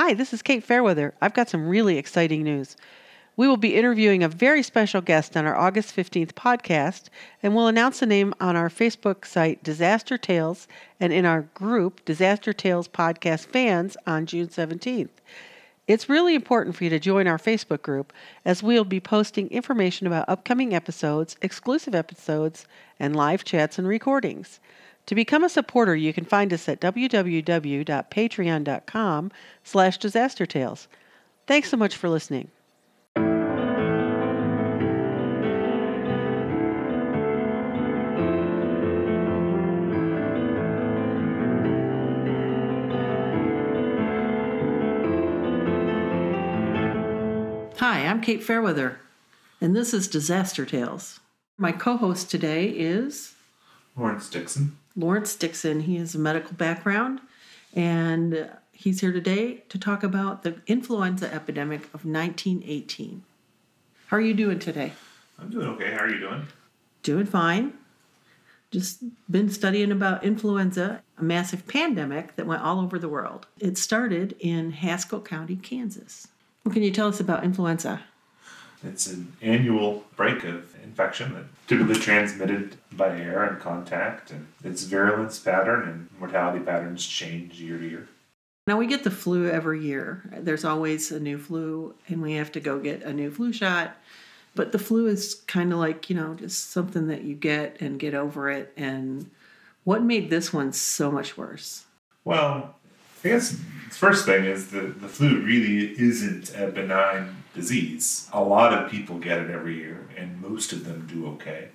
Hi, this is Kate Fairweather. I've got some really exciting news. We will be interviewing a very special guest on our August 15th podcast, and we'll announce the name on our Facebook site, Disaster Tales, and in our group, Disaster Tales Podcast Fans, on June 17th. It's really important for you to join our Facebook group as we'll be posting information about upcoming episodes, exclusive episodes, and live chats and recordings. To become a supporter, you can find us at www.patreon.com slash disastertales. Thanks so much for listening. Hi, I'm Kate Fairweather, and this is Disaster Tales. My co host today is Lawrence Dixon. Lawrence Dixon. He has a medical background, and he's here today to talk about the influenza epidemic of 1918. How are you doing today? I'm doing okay. How are you doing? Doing fine. Just been studying about influenza, a massive pandemic that went all over the world. It started in Haskell County, Kansas. What can you tell us about influenza? It's an annual break of infection that typically transmitted by air and contact, and its virulence pattern and mortality patterns change year to year. Now we get the flu every year. There's always a new flu, and we have to go get a new flu shot. But the flu is kind of like, you know, just something that you get and get over it. And what made this one so much worse? Well, I guess the first thing is that the flu really isn't a benign disease. A lot of people get it every year, and most of them do okay.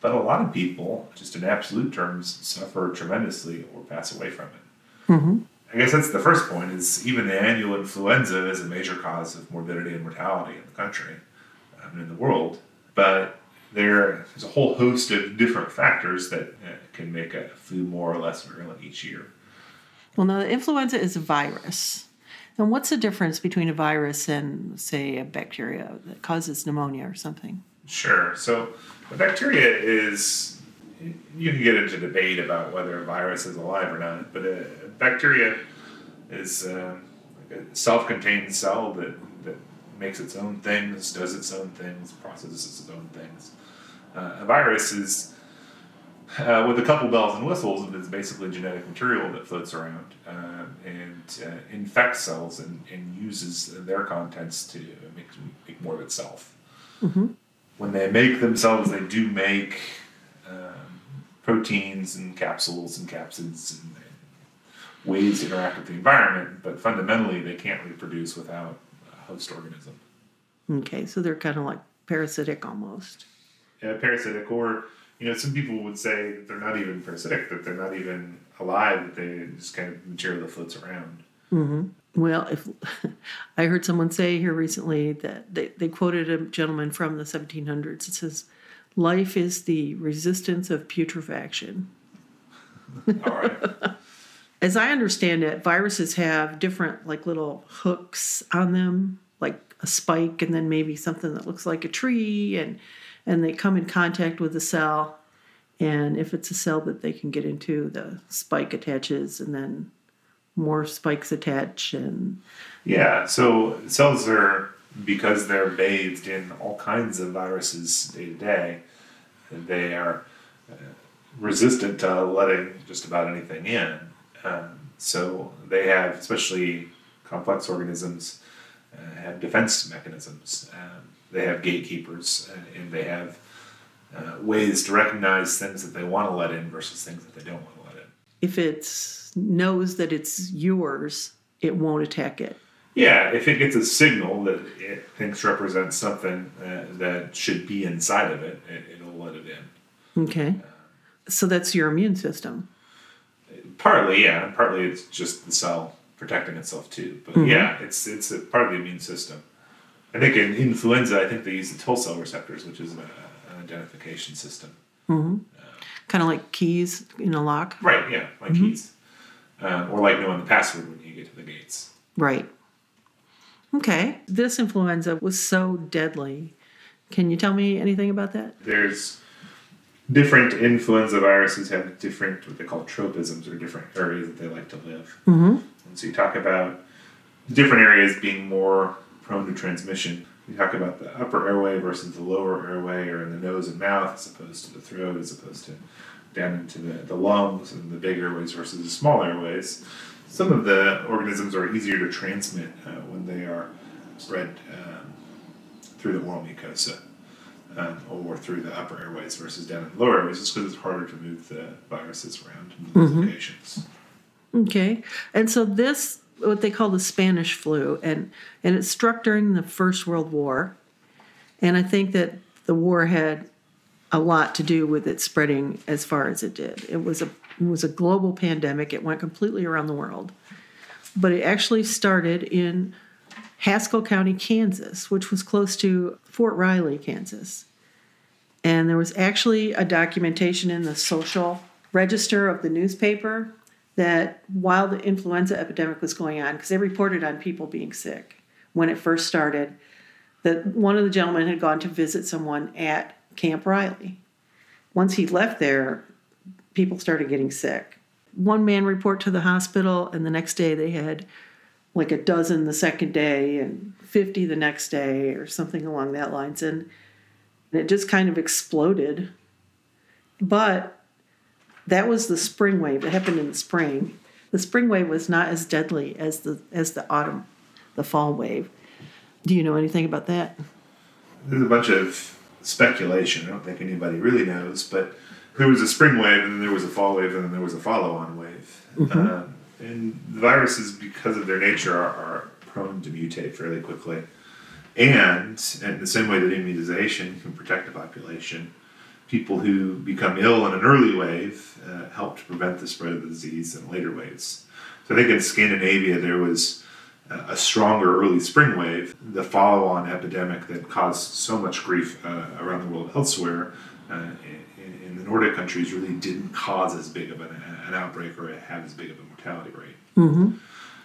But a lot of people, just in absolute terms, suffer tremendously or pass away from it. Mm-hmm. I guess that's the first point. Is even the annual influenza is a major cause of morbidity and mortality in the country um, and in the world. But there's a whole host of different factors that uh, can make a flu more or less virulent each year. Well, now, the influenza is a virus. And what's the difference between a virus and, say, a bacteria that causes pneumonia or something? Sure. So, a bacteria is, you can get into debate about whether a virus is alive or not, but a bacteria is like a self contained cell that, that makes its own things, does its own things, processes its own things. Uh, a virus is uh, with a couple bells and whistles, it's basically genetic material that floats around uh, and uh, infects cells and, and uses their contents to make, make more of itself. Mm-hmm. When they make themselves, they do make um, proteins and capsules and capsids and, and, ways to interact with the environment, but fundamentally, they can't reproduce without a host organism. Okay, so they're kind of like parasitic almost. Yeah, parasitic or you know, some people would say that they're not even parasitic, that they're not even alive, that they just kind of material that floats around. Mm-hmm. Well, if I heard someone say here recently that they, they quoted a gentleman from the 1700s, it says, Life is the resistance of putrefaction. All right. As I understand it, viruses have different, like little hooks on them, like a spike, and then maybe something that looks like a tree, and and they come in contact with the cell. And if it's a cell that they can get into, the spike attaches, and then more spikes attach. And yeah, so cells are because they're bathed in all kinds of viruses day to day. They are uh, resistant to letting just about anything in. Um, so they have, especially complex organisms, uh, have defense mechanisms. Um, they have gatekeepers uh, and they have uh, ways to recognize things that they want to let in versus things that they don't want to let in. If it knows that it's yours, it won't attack it. Yeah, if it gets a signal that it thinks represents something uh, that should be inside of it, it will let it in. Okay. So that's your immune system. Partly, yeah. Partly it's just the cell protecting itself too. But mm-hmm. yeah, it's it's a part of the immune system. I think in influenza, I think they use the T cell receptors, which is a, an identification system. Mm-hmm. Uh, kind of like keys in a lock. Right. Yeah, like mm-hmm. keys, um, or like knowing the password when you get to the gates. Right. Okay. This influenza was so deadly. Can you tell me anything about that? There's different influenza viruses have different what they call tropisms or different areas that they like to live. Mm-hmm. And so you talk about different areas being more prone to transmission. We talk about the upper airway versus the lower airway, or in the nose and mouth, as opposed to the throat, as opposed to down into the, the lungs and the big airways versus the small airways. Some of the organisms are easier to transmit uh, when they are spread um, through the oral mucosa um, or through the upper airways versus down in the lower airways, just because it's harder to move the viruses around in those mm-hmm. locations. Okay, and so this what they call the Spanish flu, and and it struck during the First World War, and I think that the war had a lot to do with it spreading as far as it did. It was a it was a global pandemic. It went completely around the world, but it actually started in Haskell County, Kansas, which was close to Fort Riley, Kansas. And there was actually a documentation in the social register of the newspaper that while the influenza epidemic was going on, because they reported on people being sick when it first started, that one of the gentlemen had gone to visit someone at Camp Riley. Once he left there, people started getting sick. One man report to the hospital, and the next day they had like a dozen the second day and 50 the next day or something along that lines and it just kind of exploded but that was the spring wave. It happened in the spring. The spring wave was not as deadly as the as the autumn the fall wave. Do you know anything about that? There's a bunch of speculation. I don't think anybody really knows but there was a spring wave and then there was a fall wave and then there was a follow-on wave. Mm-hmm. um, and viruses, because of their nature, are, are prone to mutate fairly quickly. And in the same way that immunization can protect a population, people who become ill in an early wave uh, help to prevent the spread of the disease in later waves. So I think in Scandinavia there was a stronger early spring wave. The follow on epidemic that caused so much grief uh, around the world elsewhere uh, in, in, the Nordic countries really didn't cause as big of an, an outbreak or have as big of a mortality rate. Mm-hmm.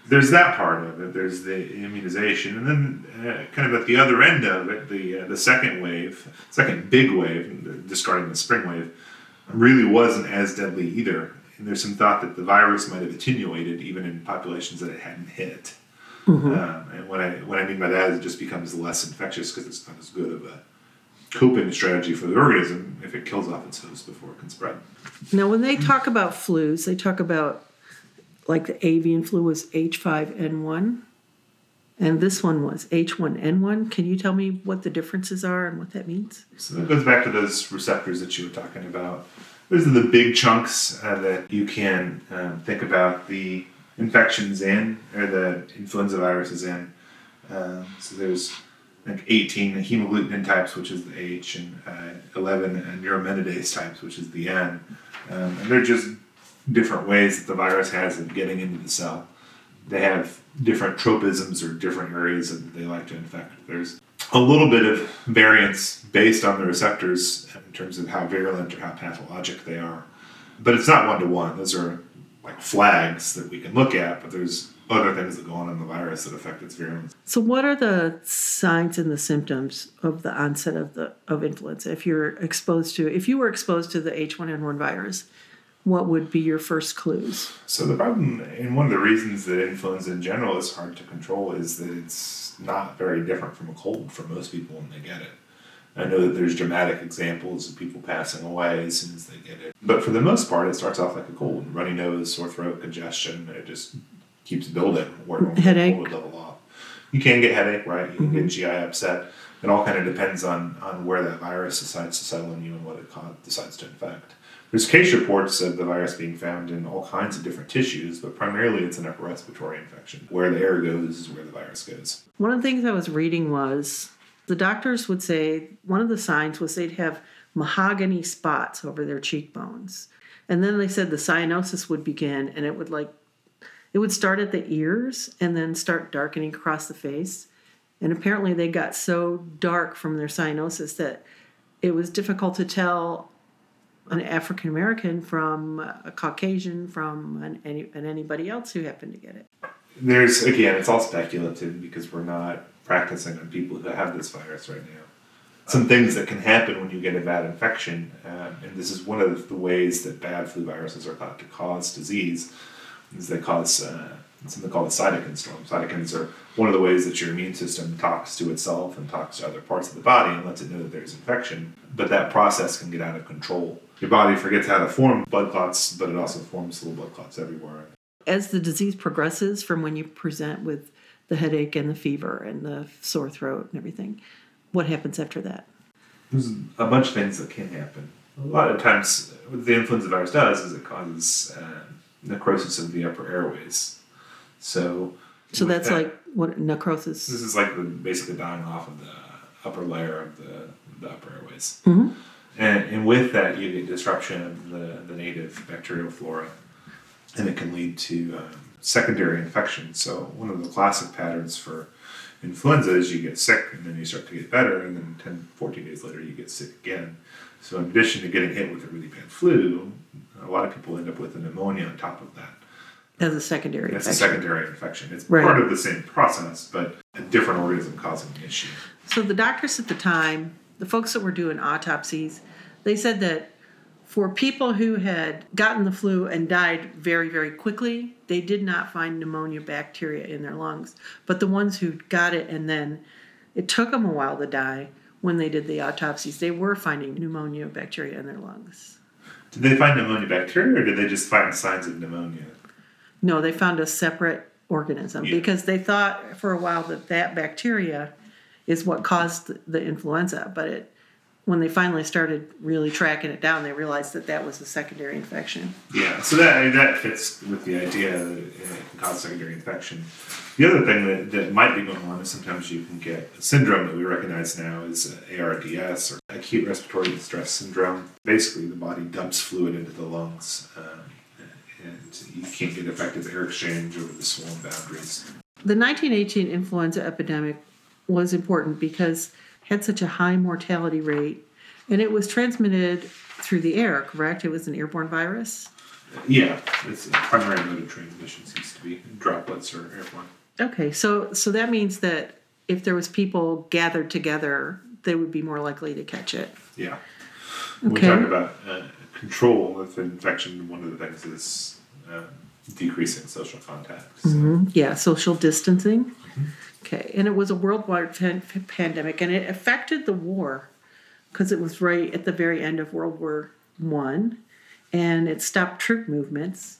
There's that part of it. There's the immunization, and then uh, kind of at the other end of it, the uh, the second wave, second big wave, discarding the spring wave, really wasn't as deadly either. And there's some thought that the virus might have attenuated even in populations that it hadn't hit. Mm-hmm. Um, and what I what I mean by that is it just becomes less infectious because it's not as good of a coping strategy for the organism if it kills off its host before it can spread. Now, when they talk about flus, they talk about like the avian flu was H5N1, and this one was H1N1. Can you tell me what the differences are and what that means? So that goes back to those receptors that you were talking about. Those are the big chunks uh, that you can um, think about the infections in, or the influenza viruses in. Um, so there's like 18 hemagglutinin types, which is the H, and uh, 11 neuraminidase types, which is the N. Um, and they're just different ways that the virus has of getting into the cell. They have different tropisms or different areas that they like to infect. There's a little bit of variance based on the receptors in terms of how virulent or how pathologic they are. But it's not one to one. Those are like flags that we can look at, but there's other things that go on in the virus that affect its virulence. So, what are the signs and the symptoms of the onset of the of influenza? If you're exposed to, if you were exposed to the H1N1 virus, what would be your first clues? So the problem, and one of the reasons that influenza in general is hard to control, is that it's not very different from a cold for most people when they get it. I know that there's dramatic examples of people passing away as soon as they get it. But for the most part, it starts off like a cold. Runny nose, sore throat, congestion. It just keeps building where headache would level off. You can get headache, right? You can mm-hmm. get GI upset. It all kind of depends on, on where that virus decides to settle in you and what it decides to infect. There's case reports of the virus being found in all kinds of different tissues, but primarily it's an upper respiratory infection. Where the air goes is where the virus goes. One of the things I was reading was the doctors would say one of the signs was they'd have mahogany spots over their cheekbones. And then they said the cyanosis would begin and it would like it would start at the ears and then start darkening across the face. And apparently they got so dark from their cyanosis that it was difficult to tell an African American from a Caucasian from an, any, and anybody else who happened to get it. There's again, it's all speculative because we're not practicing on people who have this virus right now. Some things that can happen when you get a bad infection, um, and this is one of the ways that bad flu viruses are thought to cause disease, is they cause uh, something called a cytokine storm. Cytokines are one of the ways that your immune system talks to itself and talks to other parts of the body and lets it know that there's infection. But that process can get out of control. Your body forgets how to form blood clots, but it also forms little blood clots everywhere. As the disease progresses from when you present with the headache and the fever and the sore throat and everything, what happens after that? There's a bunch of things that can happen. A lot of times, what the influenza virus does is it causes uh, necrosis of the upper airways. So, so that's that, like what necrosis. This is like the, basically dying off of the upper layer of the, the upper airways. Mm-hmm. And, and with that, you get disruption of the, the native bacterial flora, and it can lead to um, secondary infection. So, one of the classic patterns for influenza is you get sick and then you start to get better, and then 10, 14 days later, you get sick again. So, in addition to getting hit with a really bad flu, a lot of people end up with a pneumonia on top of that. As a secondary That's infection. a secondary infection. It's Right. part of the same process, but a different organism causing the issue. So the doctors at the time, the folks that were doing autopsies, they said that for people who had gotten the flu and died very, very quickly, they did not find pneumonia bacteria in their lungs. But the ones who got it and then it took them a while to die when they did the autopsies, they were finding pneumonia bacteria in their lungs. Did they find pneumonia bacteria or did they just find signs of pneumonia? No, they found a separate organism Yeah. because they thought for a while that that bacteria is what caused the- influenza, but it when they finally started really tracking it down, they realized that that was a secondary infection. Yeah, so that that fits with the idea that it can cause secondary infection. The other thing that, that might be going on is sometimes you can get a syndrome that we recognize now is ARDS or acute respiratory distress syndrome. Basically, the body dumps fluid into the lungs, um, and you can't get effective air exchange over the swollen boundaries. The 1918 influenza epidemic was important because it had such a high mortality rate and it was transmitted through the air, correct? It was an airborne virus. Yeah, it's a primary mode of transmission seems to be droplets or airborne. Okay, so so that means that if there was people gathered together, they would be more likely to catch it. Yeah. Okay. we talk about uh, control of infection, one of the things is uh, decreasing social contact. So, Yeah, social distancing. Okay, and it was a worldwide pan- pandemic, and it affected the war because it was right at the very end of World War One, and it stopped troop movements,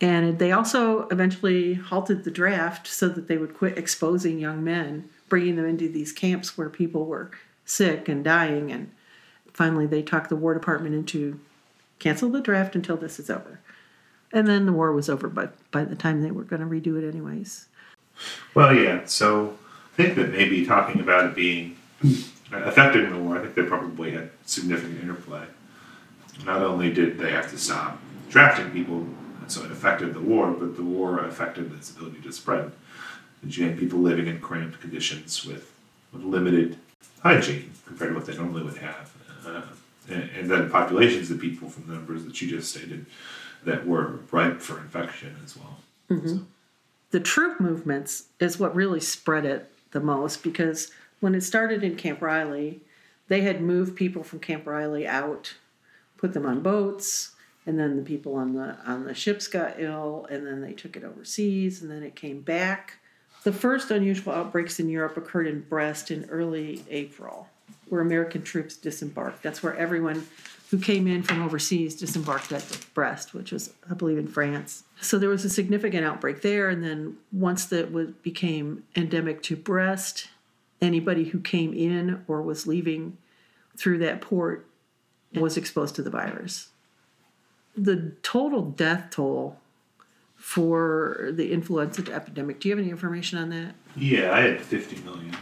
and they also eventually halted the draft so that they would quit exposing young men, bringing them into these camps where people were sick and dying, and finally they talked the War Department into cancel the draft until this is over. And then the war was over but by the time they were going to redo it, anyways. Well, yeah. So I think that maybe talking about it being affected in the war, I think they probably had significant interplay. Not only did they have to stop drafting people, so it affected the war, but the war affected its ability to spread. And you had people living in cramped conditions with, with limited hygiene compared to what they normally would have. Uh, and, and then populations of people from the numbers that you just stated that were ripe for infection as well. So- The troop movements is what really spread it the most because when it started in Camp Riley, they had moved people from Camp Riley out, put them on boats, and then the people on the on the ships got ill, and then they took it overseas, and then it came back. The first unusual outbreaks in Europe occurred in Brest in early April, where American troops disembarked. That's where everyone who came in from overseas disembarked at Brest, which was, I believe, in France. So there was a significant outbreak there, and then once that became endemic to Brest, anybody who came in or was leaving through that port was exposed to the virus. The total death toll for the influenza epidemic, do you have any information on that? Yeah, I had 50 million.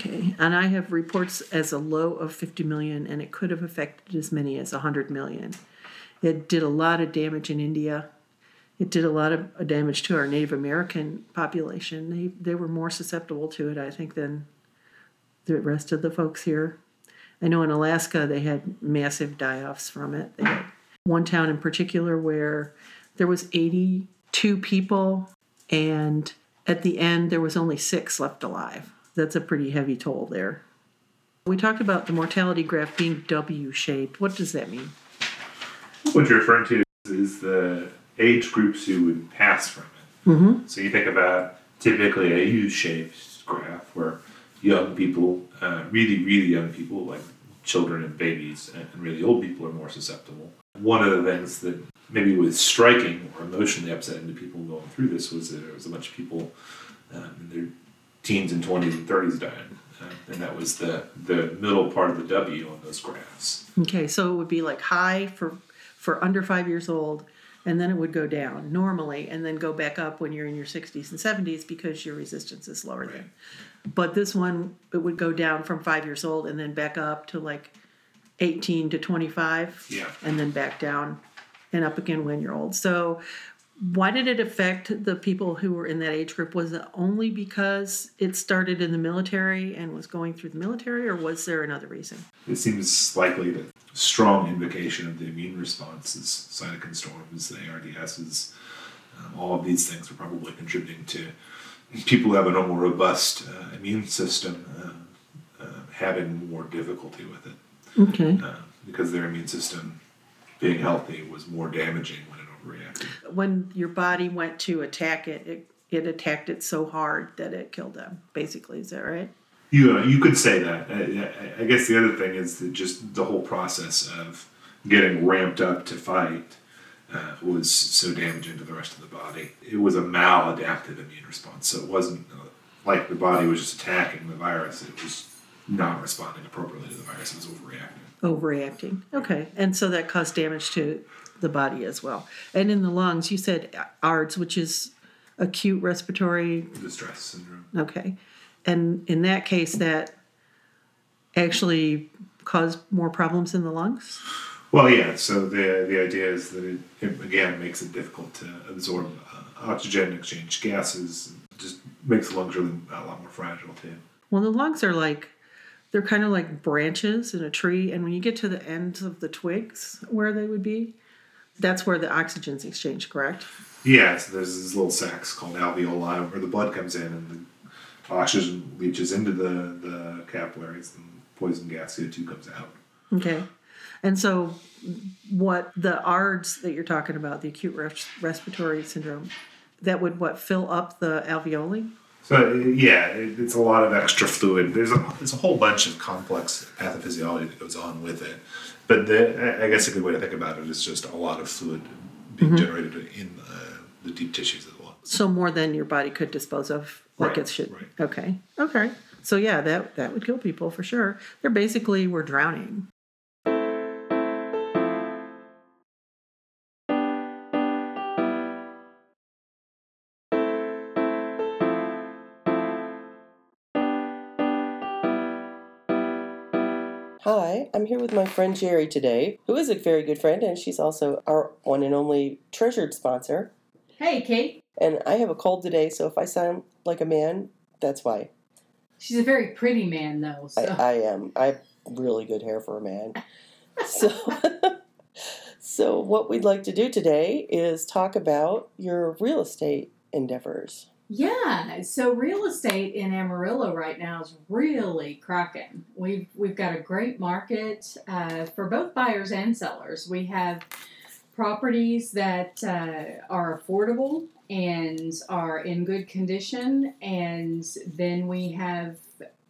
Okay, and I have reports as a low of 50 million, and it could have affected as many as 100 million. It did a lot of damage in India. It did a lot of damage to our Native American population. They, they were more susceptible to it, I think, than the rest of the folks here. I know in Alaska they had massive die offs from it. They had one town in particular where there was 82 people, and at the end there was only six left alive. That's a pretty heavy toll there. We talked about the mortality graph being W shaped. What does that mean? What you're referring to is the age groups who would pass from it. Mm-hmm. So you think about typically a U-shaped graph where young people, uh, really, really young people, like children and babies, and really old people are more susceptible. One of the things that maybe was striking or emotionally upsetting to people going through this was that there was a bunch of people um, in their teens and 20s and 30s dying. Uh, and that was the, the middle part of the W on those graphs. Okay, so it would be like high for for under five years old, and then it would go down normally, and then go back up when you're in your 60s and 70s because your resistance is lower Right. then. But this one, it would go down from five years old and then back up to like 18 to 25, Yeah. and then back down and up again when you're old. So, why did it affect the people who were in that age group? Was it only because it started in the military and was going through the military, or was there another reason? It seems likely that strong invocation of the immune response is cytokine storms, the ARDSs, um, all of these things are probably contributing to people who have a more robust uh, immune system uh, uh, having more difficulty with it Okay. uh, because their immune system being healthy was more damaging when when your body went to attack it, it, it attacked it so hard that it killed them. Basically, is that right? You uh, you could say that. I, I- I guess the other thing is that just the whole process of getting ramped up to fight uh, was so damaging to the rest of the body. It was a maladaptive immune response, so it wasn't uh, like the body was just attacking the virus. It was not responding appropriately to the virus. It was overreacting. Overreacting. Okay, and so that caused damage to the body as well. And in the lungs, you said ARDS, which is acute respiratory. Distress syndrome. Okay, and in that case, that actually caused more problems in the lungs. Well, yeah. So the the idea is that it, it again makes it difficult to absorb uh, oxygen, exchange gases, just makes the lungs really a lot more fragile too. Well, the lungs are like they're kind of like branches in a tree, and when you get to the ends of the twigs where they would be, that's where the oxygen's exchanged, correct? Yeah, so there's these little sacs called alveoli where the blood comes in and the oxygen leaches into the, the capillaries and poison gas CO2 comes out. Okay. And so, what the ARDS that you're talking about, the acute res- respiratory syndrome, that would what fill up the alveoli? So yeah, it, it's a lot of extra fluid. There's a, there's a whole bunch of complex pathophysiology that goes on with it. But the, I- guess a good way to think about it is just a lot of fluid being generated in uh, the deep tissues of the lungs. So more than your body could dispose of, like Right, it should. right. Okay. Okay. So yeah, that that would kill people for sure. They're basically we're drowning. Hi, I'm here with my friend Jerri today, who is a very good friend, and she's also our one and only treasured sponsor. Hey, Kate. And I have a cold today, so if I sound like a man, that's why. She's a very pretty man, though. So. I, I am. I have really good hair for a man. So, so what we'd like to do today is talk about your real estate endeavors. Yeah. So real estate in Amarillo right now is really cracking. We've we've got a great market uh, for both buyers and sellers. We have properties that uh, are affordable and are in good condition, and then we have.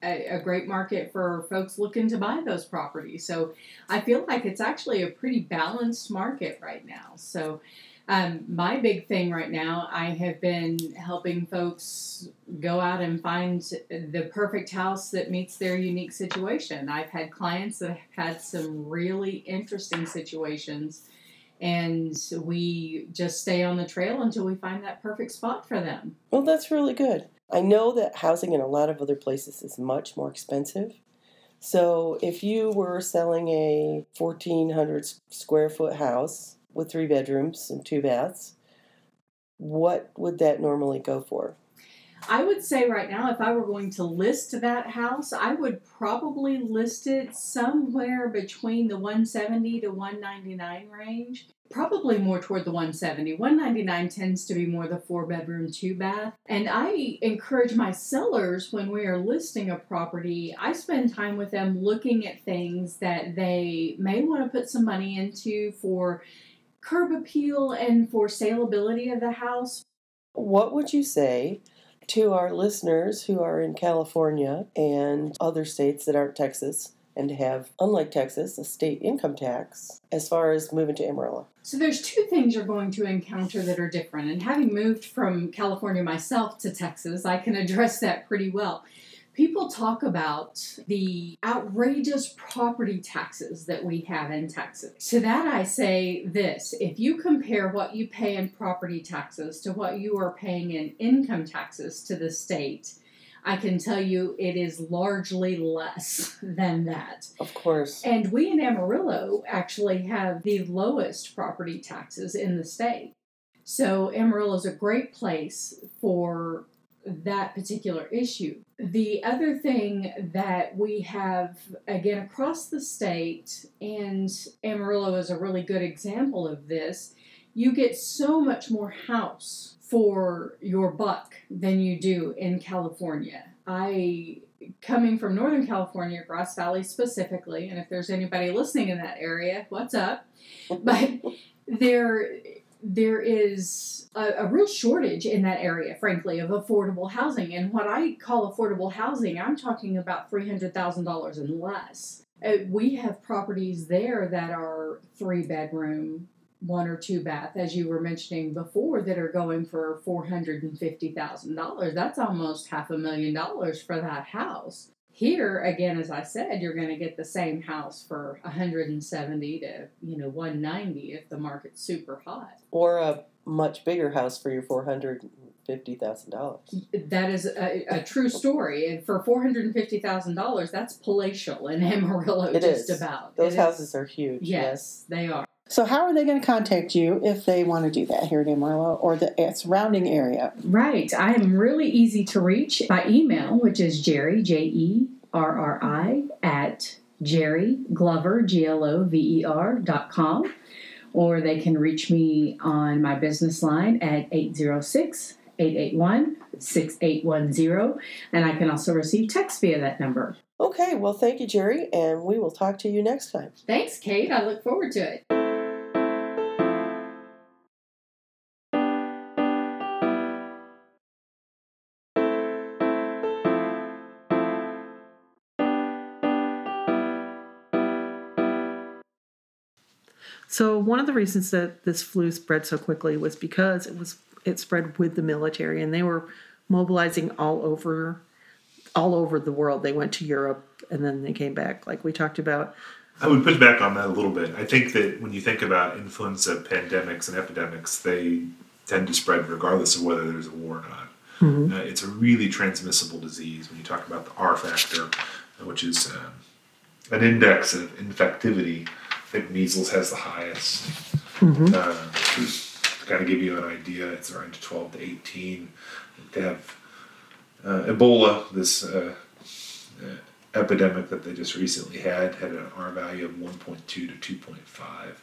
A, a great market for folks looking to buy those properties. So I feel like it's actually a pretty balanced market right now. So Um, my big thing right now, I have been helping folks go out and find the perfect house that meets their unique situation. I've had clients that have had some really interesting situations, and we just stay on the trail until we find that perfect spot for them. Well, that's really good. I know that housing in a lot of other places is much more expensive. So if you were selling a 1,400 square foot house with three bedrooms and two baths, what would that normally go for? I would say right now, if I were going to list that house, I would probably list it somewhere between the 170 to 199 range. Probably more toward the 170. 199 tends to be more the four bedroom, two bath. And I encourage my sellers when we are listing a property, I spend time with them looking at things that they may want to put some money into for curb appeal and for saleability of the house What would you say to our listeners who are in California and other states that aren't Texas and have, unlike Texas, a state income tax as far as moving to Amarillo? So there's two things you're going to encounter that are different. And having moved from California myself to Texas, I can address that pretty well. People talk about the outrageous property taxes that we have in Texas. To that, I say this if you compare what you pay in property taxes to what you are paying in income taxes to the state, I can tell you it is largely less than that. Of course. And we in Amarillo actually have the lowest property taxes in the state. So Amarillo is a great place for that particular issue. The other thing that we have, again, across the state, and Amarillo is a really good example of this, you get so much more house for your buck than you do in California. I coming from Northern California, Grass Valley specifically, and if there's anybody listening in that area, what's up? But there there is a, a, real shortage in that area, frankly, of affordable housing. And what I call affordable housing, I'm talking about $300,000 and less. Uh, we have properties there that are three bedroom, one or two bath, as you were mentioning before, that are going for $450,000. That's almost half a million dollars for that house. Here, again, as I said, you're going to get the same house for 170 to you know 190 if the market's super hot. Or a much bigger house for your 450 thousand dollars. That is a, a, true story, and for four hundred and fifty thousand dollars, that's palatial in Amarillo. It just is. about those it houses is. are huge. Yes, yes, they are. So, how are they going to contact you if they want to do that here in Amarillo or the eh, surrounding area? Right. I am really easy to reach by email, which is Jerri, J E R R I, at Jerri Glover, G L O V E R dot com. Or they can reach me on my business line at 806 881 6810. And I can also receive text via that number. Okay, well, thank you, Jerri, and we will talk to you next time. Thanks, Kate. I look forward to it. So one of the reasons that this flu spread so quickly was because it was it spread with the military and they were mobilizing all over all over the world. They went to Europe and then they came back like we talked about. I would push back on that a little bit. I think that when you think about influenza pandemics and epidemics, they tend to spread regardless of whether there's a war or not. Mm-hmm. Uh, it's a really transmissible disease when you talk about the R factor, which is um, an index of infectivity think measles has the highest. Mm-hmm. Uh, to kind of give you an idea, it's around 12 to 18. They have uh, Ebola, this uh, uh epidemic that they just recently had, had an R value of 1.2 to 2.5.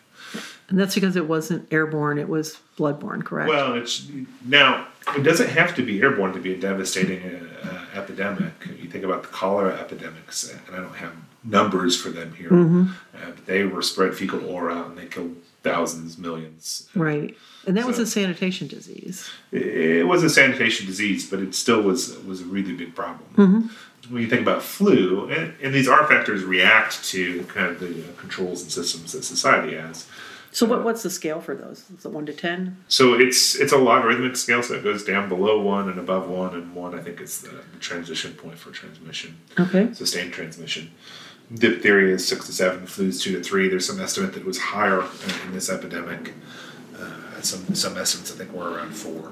And that's because it wasn't airborne; it was bloodborne, correct? Well, it's now it doesn't have to be airborne to be a devastating uh, epidemic. You think about the cholera epidemics, and I don't have numbers for them here. Mm-hmm. Uh, they were spread fecal oral and they killed thousands, millions. Right. And that so was a sanitation disease. It was a sanitation disease, but it still was was a really big problem. Mm-hmm. When you think about flu, and, and, these R factors react to kind of the uh, controls and systems that society has. So what, what's the scale for those? Is it one to ten? So it's it's a logarithmic scale, so it goes down below one and above one, and one I think is the, the transition point for transmission. Okay. Sustained transmission diphtheria is six to seven, flu is two to three. There's some estimate that it was higher in, in this epidemic. Uh, some some estimates I think were around four.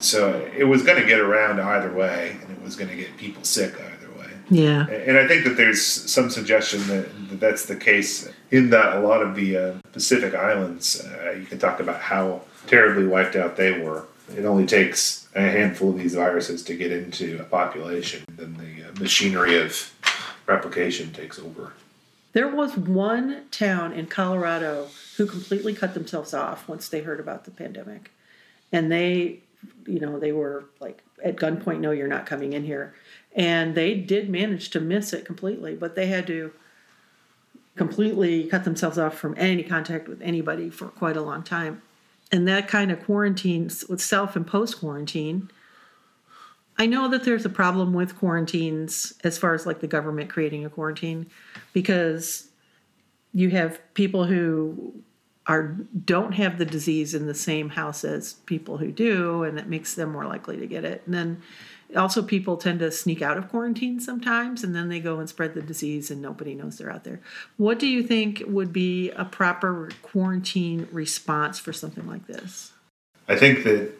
So it was going to get around either way, and it was going to get people sick either way. Yeah. And I think that there's some suggestion that, that that's the case in that a lot of the uh, Pacific islands, uh, you can talk about how terribly wiped out they were. It only takes a handful of these viruses to get into a population, then the uh, machinery of replication takes over. There was one town in Colorado who completely cut themselves off once they heard about the pandemic. And they, you know, they were like at gunpoint, no, you're not coming in here. And they did manage to miss it completely, but they had to completely cut themselves off from any contact with anybody for quite a long time. and that kind of quarantine with self imposed quarantine. I know that there's a problem with quarantines as far as like the government creating a quarantine because you have people who are don't have the disease in the same house as people who do and that makes them more likely to get it. And then also people tend to sneak out of quarantine sometimes and then they go and spread the disease and nobody knows they're out there. What do you think would be a proper quarantine response for something like this? I think that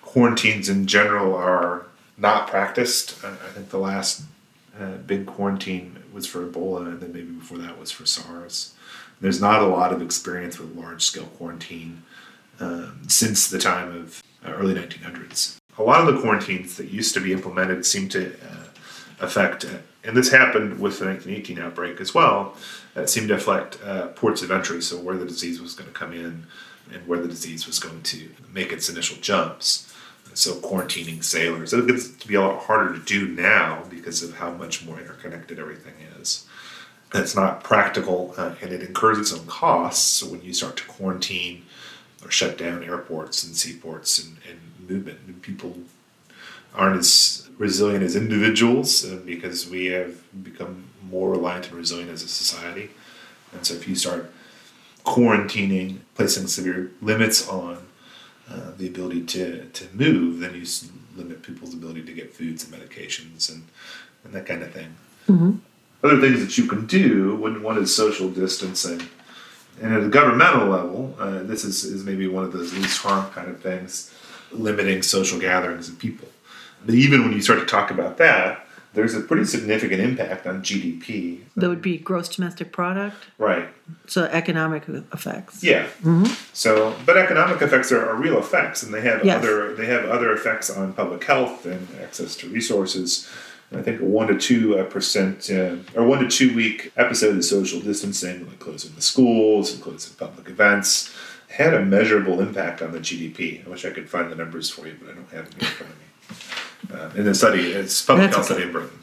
quarantines in general are not practiced. I think the last uh, big quarantine was for Ebola, and then maybe before that was for SARS. There's not a lot of experience with large scale quarantine um, since the time of uh, early 1900s. A lot of the quarantines that used to be implemented seem to uh, affect, uh, and this happened with the 1918 outbreak as well, it seemed to affect uh, ports of entry, so where the disease was going to come in and where the disease was going to make its initial jumps so quarantining sailors. It gets to be a lot harder to do now because of how much more interconnected everything is. It's not practical uh, and it incurs its own costs. When you start to quarantine or shut down airports and seaports and, and movement, and people aren't as resilient as individuals uh, because we have become more reliant and resilient as a society. And so if you start quarantining, placing severe limits on uh, the ability to, to move, then you limit people's ability to get foods and medications and, and that kind of thing. Mm-hmm. Other things that you can do, when one is social distancing, and at a governmental level, uh, this is, is maybe one of those least harm kind of things, limiting social gatherings of people. But even when you start to talk about that, there's a pretty significant impact on GDP. That would be gross domestic product. Right. So economic effects. Yeah. Mm-hmm. So, but economic effects are, are real effects, and they have Yes. other they have other effects on public health and access to resources. And I think a one to two uh, percent uh, or one to two week episode of social distancing, like closing the schools and closing public events, had a measurable impact on the GDP. I wish I could find the numbers for you, but I don't have them in front of me. Uh, in the study, it's a public That's health okay. study in Britain.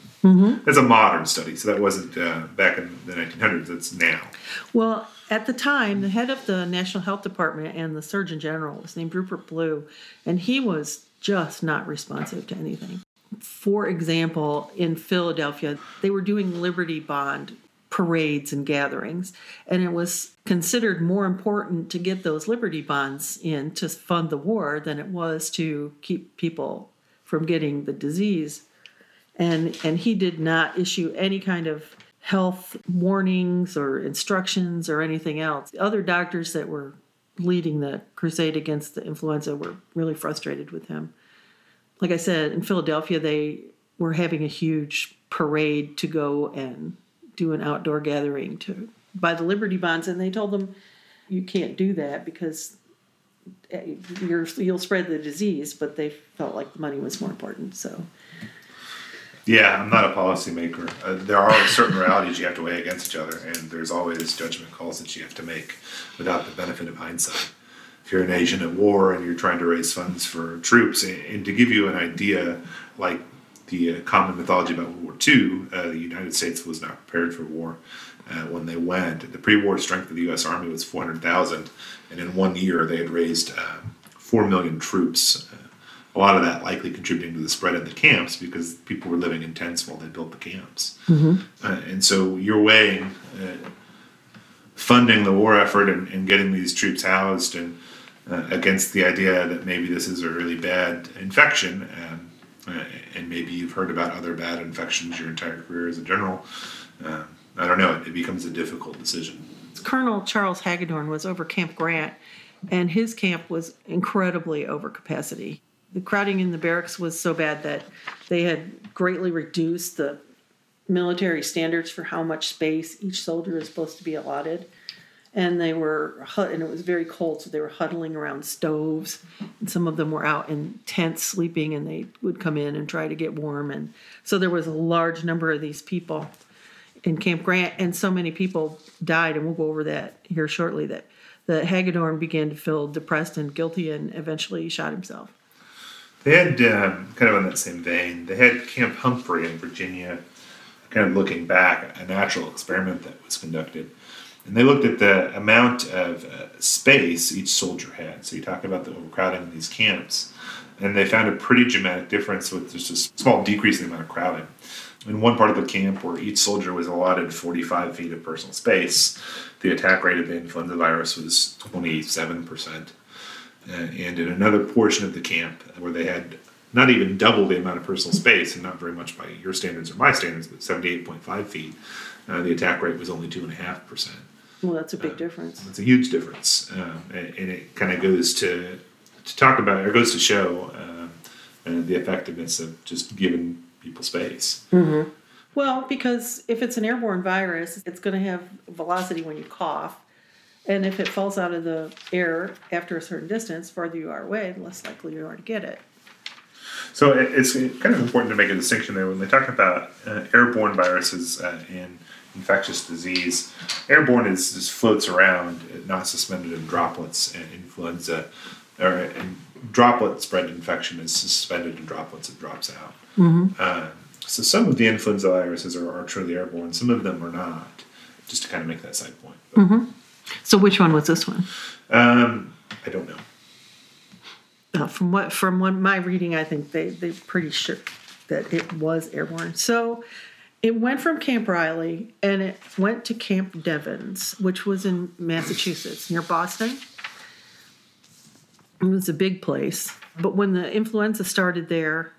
It's a modern study, so that wasn't uh, back in the 1900s. It's now. Well, at the time, the head of the National Health Department and the Surgeon General was named Rupert Blue, and he was just not responsive to anything. For example, in Philadelphia, they were doing Liberty Bond parades and gatherings, and it was considered more important to get those Liberty Bonds in to fund the war than it was to keep people from getting the disease and and he did not issue any kind of health warnings or instructions or anything else. Other doctors that were leading the crusade against the influenza were really frustrated with him. Like I said, in Philadelphia, they were having a huge parade to go and do an outdoor gathering to buy the Liberty Bonds, and they told them you can't do that because you're, you'll spread the disease. But they felt like the money was more important, so. Yeah, I'm not a policymaker. Uh, there are certain realities you have to weigh against each other, and there's always judgment calls that you have to make without the benefit of hindsight. If you're an nation at war and you're trying to raise funds for troops, and, and to give you an idea, like the uh, common mythology about World War II, uh, the United States was not prepared for war uh, when they went. The pre-war strength of the U.S. Army was 400,000, and in one year they had raised um, four million troops. Uh, a lot of that likely contributing to the spread of the camps because people were living in tents while they built the camps. Uh, and so you're weighing uh, funding the war effort and, and getting these troops housed and uh, against the idea that maybe this is a really bad infection. Um, uh, and maybe you've heard about other bad infections your entire career as a general. Uh, I don't know. It, becomes a difficult decision. Colonel Charles Hagadorn was over Camp Grant, and his camp was incredibly over capacity. The crowding in the barracks was so bad that they had greatly reduced the military standards for how much space each soldier is supposed to be allotted. And they were, and it was very cold, so they were huddling around stoves. And some of them were out in tents sleeping, and they would come in and try to get warm. And so there was a large number of these people in Camp Grant, and so many people died, and we'll go over that here shortly. That that Hagadorn began to feel depressed and guilty, and eventually shot himself. They had, um, kind of in that same vein, they had Camp Humphrey in Virginia, kind of looking back, a natural experiment that was conducted. And they looked at the amount of uh, space each soldier had. So you talk about the overcrowding in these camps. And they found a pretty dramatic difference with just a small decrease in the amount of crowding. In one part of the camp where each soldier was allotted 45 feet of personal space, the attack rate of the influenza virus was 27%. Uh, and in another portion of the camp where they had not even double the amount of personal space, and not very much by your standards or my standards, but 78.5 feet, uh, the attack rate was only 2.5%. Well, that's a big difference. It's a huge difference, um, and, and it kind of goes to to talk about, or goes to show um, uh, the effectiveness of just giving people space. Well, because if it's an airborne virus, it's going to have velocity when you cough. And if it falls out of the air after a certain distance, farther you are away, the less likely you are to get it. So it's kind of important to make a distinction there when they talk about uh, airborne viruses uh, and infectious disease. Airborne is just floats around, not suspended in droplets, and influenza or and droplet spread infection is suspended in droplets. It drops out. Uh, so some of the influenza viruses are, are truly airborne. Some of them are not. Just to kind of make that side point. But, So which one was this one? um, I don't know. Uh, from what from what my reading, I think they they're pretty sure that it was airborne. So it went from Camp Riley and it went to Camp Devens, which was in Massachusetts near Boston. It was a big place, but when the influenza started there,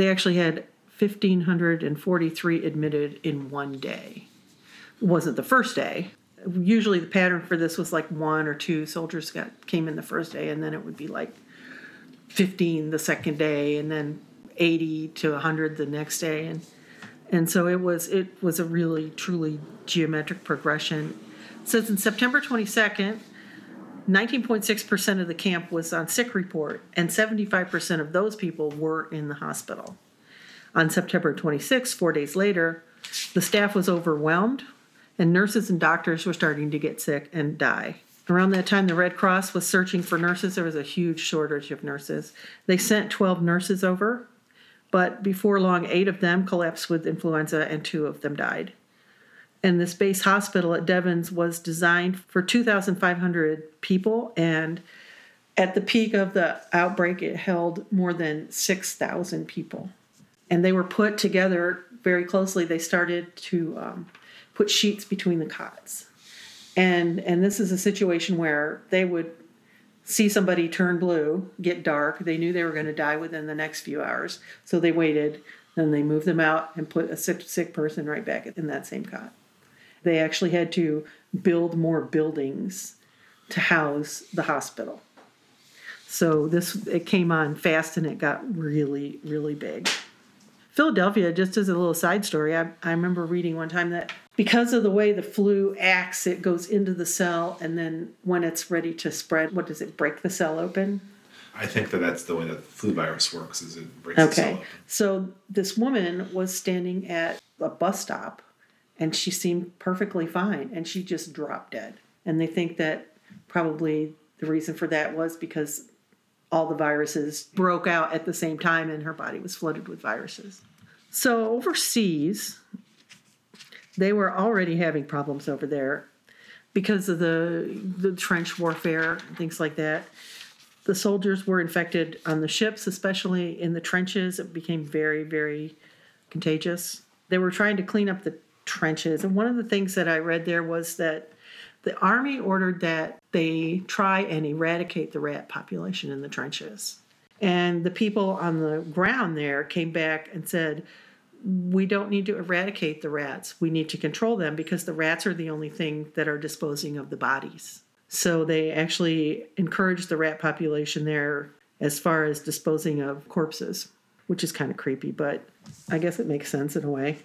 they actually had 1,543 admitted in one day. It wasn't the first day. Usually, the pattern for this was like one or two soldiers got came in the first day, and then it would be like 15 the second day and then 80 to 100 the next day and and so it was it was a really truly geometric progression says in september 22nd 19.6% of the camp was on sick report and 75% of those people were in the hospital on september 26th four days later the staff was overwhelmed and nurses and doctors were starting to get sick and die Around that time, the Red Cross was searching for nurses. There was a huge shortage of nurses. They sent 12 nurses over, but before long, eight of them collapsed with influenza and two of them died. And this base hospital at Devens was designed for 2,500 people, and at the peak of the outbreak, it held more than 6,000 people. And they were put together very closely. They started to um, put sheets between the cots and and this is a situation where they would see somebody turn blue get dark they knew they were going to die within the next few hours so they waited then they moved them out and put a sick, sick person right back in that same cot they actually had to build more buildings to house the hospital so this it came on fast and it got really really big Philadelphia, just as a little side story, I, I remember reading one time that because of the way the flu acts, it goes into the cell, and then when it's ready to spread, what does it break the cell open? I think that that's the way that the flu virus works. Is it breaks the cell Okay. open. So this woman was standing at a bus stop and she seemed perfectly fine and she just dropped dead. And they think that probably the reason for that was because all the viruses broke out at the same time and her body was flooded with viruses. So overseas, they were already having problems over there because of the the trench warfare and things like that. The soldiers were infected on the ships, especially in the trenches. It became very, very contagious. They were trying to clean up the trenches. And one of the things that I read there was that the army ordered that they try and eradicate the rat population in the trenches. And the people on the ground there came back and said, we don't need to eradicate the rats. We need to control them because the rats are the only thing that are disposing of the bodies. So they actually encouraged the rat population there as far as disposing of corpses, which is kind of creepy, but I guess it makes sense in a way.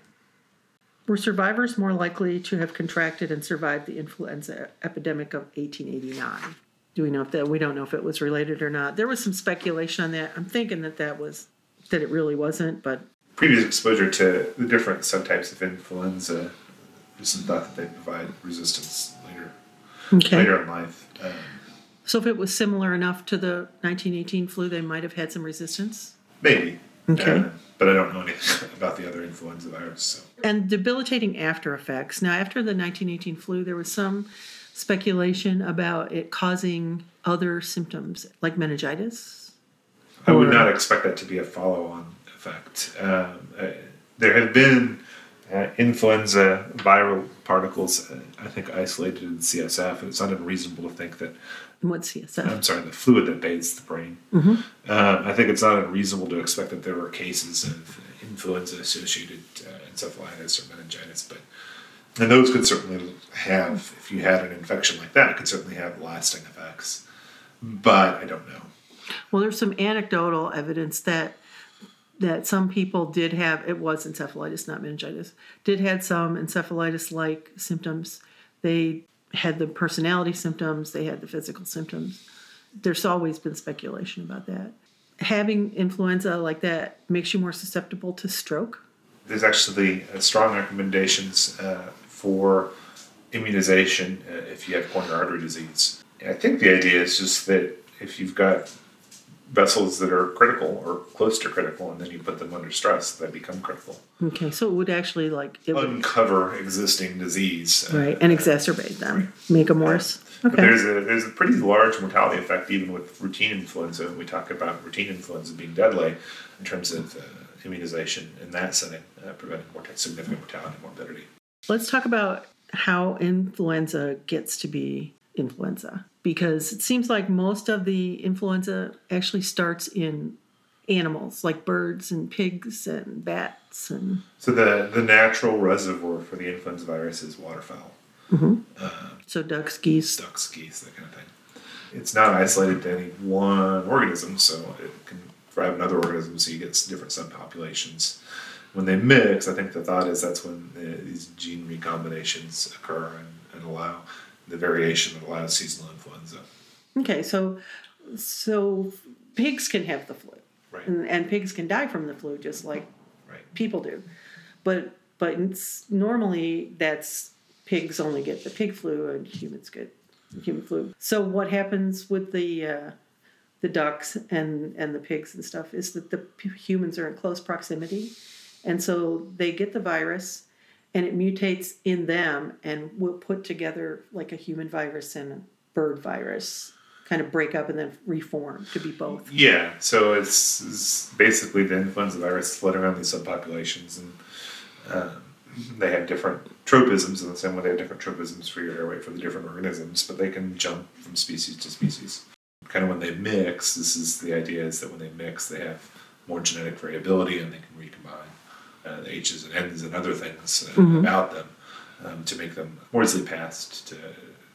Were survivors more likely to have contracted and survived the influenza epidemic of 1889? Do we know if that? We don't know if it was related or not. There was some speculation on that. I'm thinking that that was that it really wasn't, but Previous exposure to the different subtypes of influenza, just thought that they provide resistance later okay. later in life. Um, So if it was similar enough to the 1918 flu, they might have had some resistance. maybe. Okay. Uh, but I don't know anything about the other influenza virus. So. And debilitating after effects. Now, after the 1918 flu, there was some speculation about it causing other symptoms like meningitis. I would not expect that to be a follow-on effect. Um, uh, there have been uh, influenza viral particles, uh, I think, isolated in CSF, and it's not unreasonable to think that What's CSF? I'm sorry, the fluid that bathes the brain. Um, I think it's not unreasonable to expect that there were cases of influenza associated uh, encephalitis or meningitis, but and those could certainly have, if you had an infection like that, could certainly have lasting effects. But I don't know. Well, there's some anecdotal evidence that that some people did have it was encephalitis, not meningitis. Did had some encephalitis-like symptoms. They had the personality symptoms. They had the physical symptoms. There's always been speculation about that. Having influenza like that makes you more susceptible to stroke. There's actually uh, strong recommendations uh, for immunization uh, if you have coronary artery disease. I think the idea is just that if you've got vessels that are critical or close to critical, and then you put them under stress, they become critical. Okay, so it would actually like it would Uncover existing disease, right and exacerbate them, make them worse. But Okay. there's a there's a pretty large mortality effect even with routine influenza. We talk about routine influenza being deadly in terms of uh, immunization in that setting, uh, preventing morta- significant mortality and morbidity. Let's talk about how influenza gets to be influenza because it seems like most of the influenza actually starts in animals like birds and pigs and bats and So the the natural reservoir for the influenza virus is waterfowl, mm-hmm. uh, so ducks, geese. ducks, geese, that kind of thing. It's not isolated to any one organism, so it can thrive in other organisms. So you get different subpopulations. When they mix, I think the thought is that's when the, these gene recombinations occur and, and allow the variation that allows seasonal. Okay, so so pigs can have the flu, Right. and, and pigs can die from the flu just like Right. people do, but but it's normally that's pigs only get the pig flu and humans get human flu. So what happens with the uh, the ducks and and the pigs and stuff is that the p- humans are in close proximity, and so they get the virus, and it mutates in them and will put together like a human virus and a bird virus, kind of break up and then reform to be both. Yeah, so it's, it's basically the influenza virus floating around these subpopulations, and um, they have different tropisms in the same way they have different tropisms for your airway for the different organisms, but they can jump from species to species. Kind of when they mix, this is the idea is that when they mix, they have more genetic variability and they can recombine uh, the H's and N's and other things uh, about them um, to make them more easily passed to,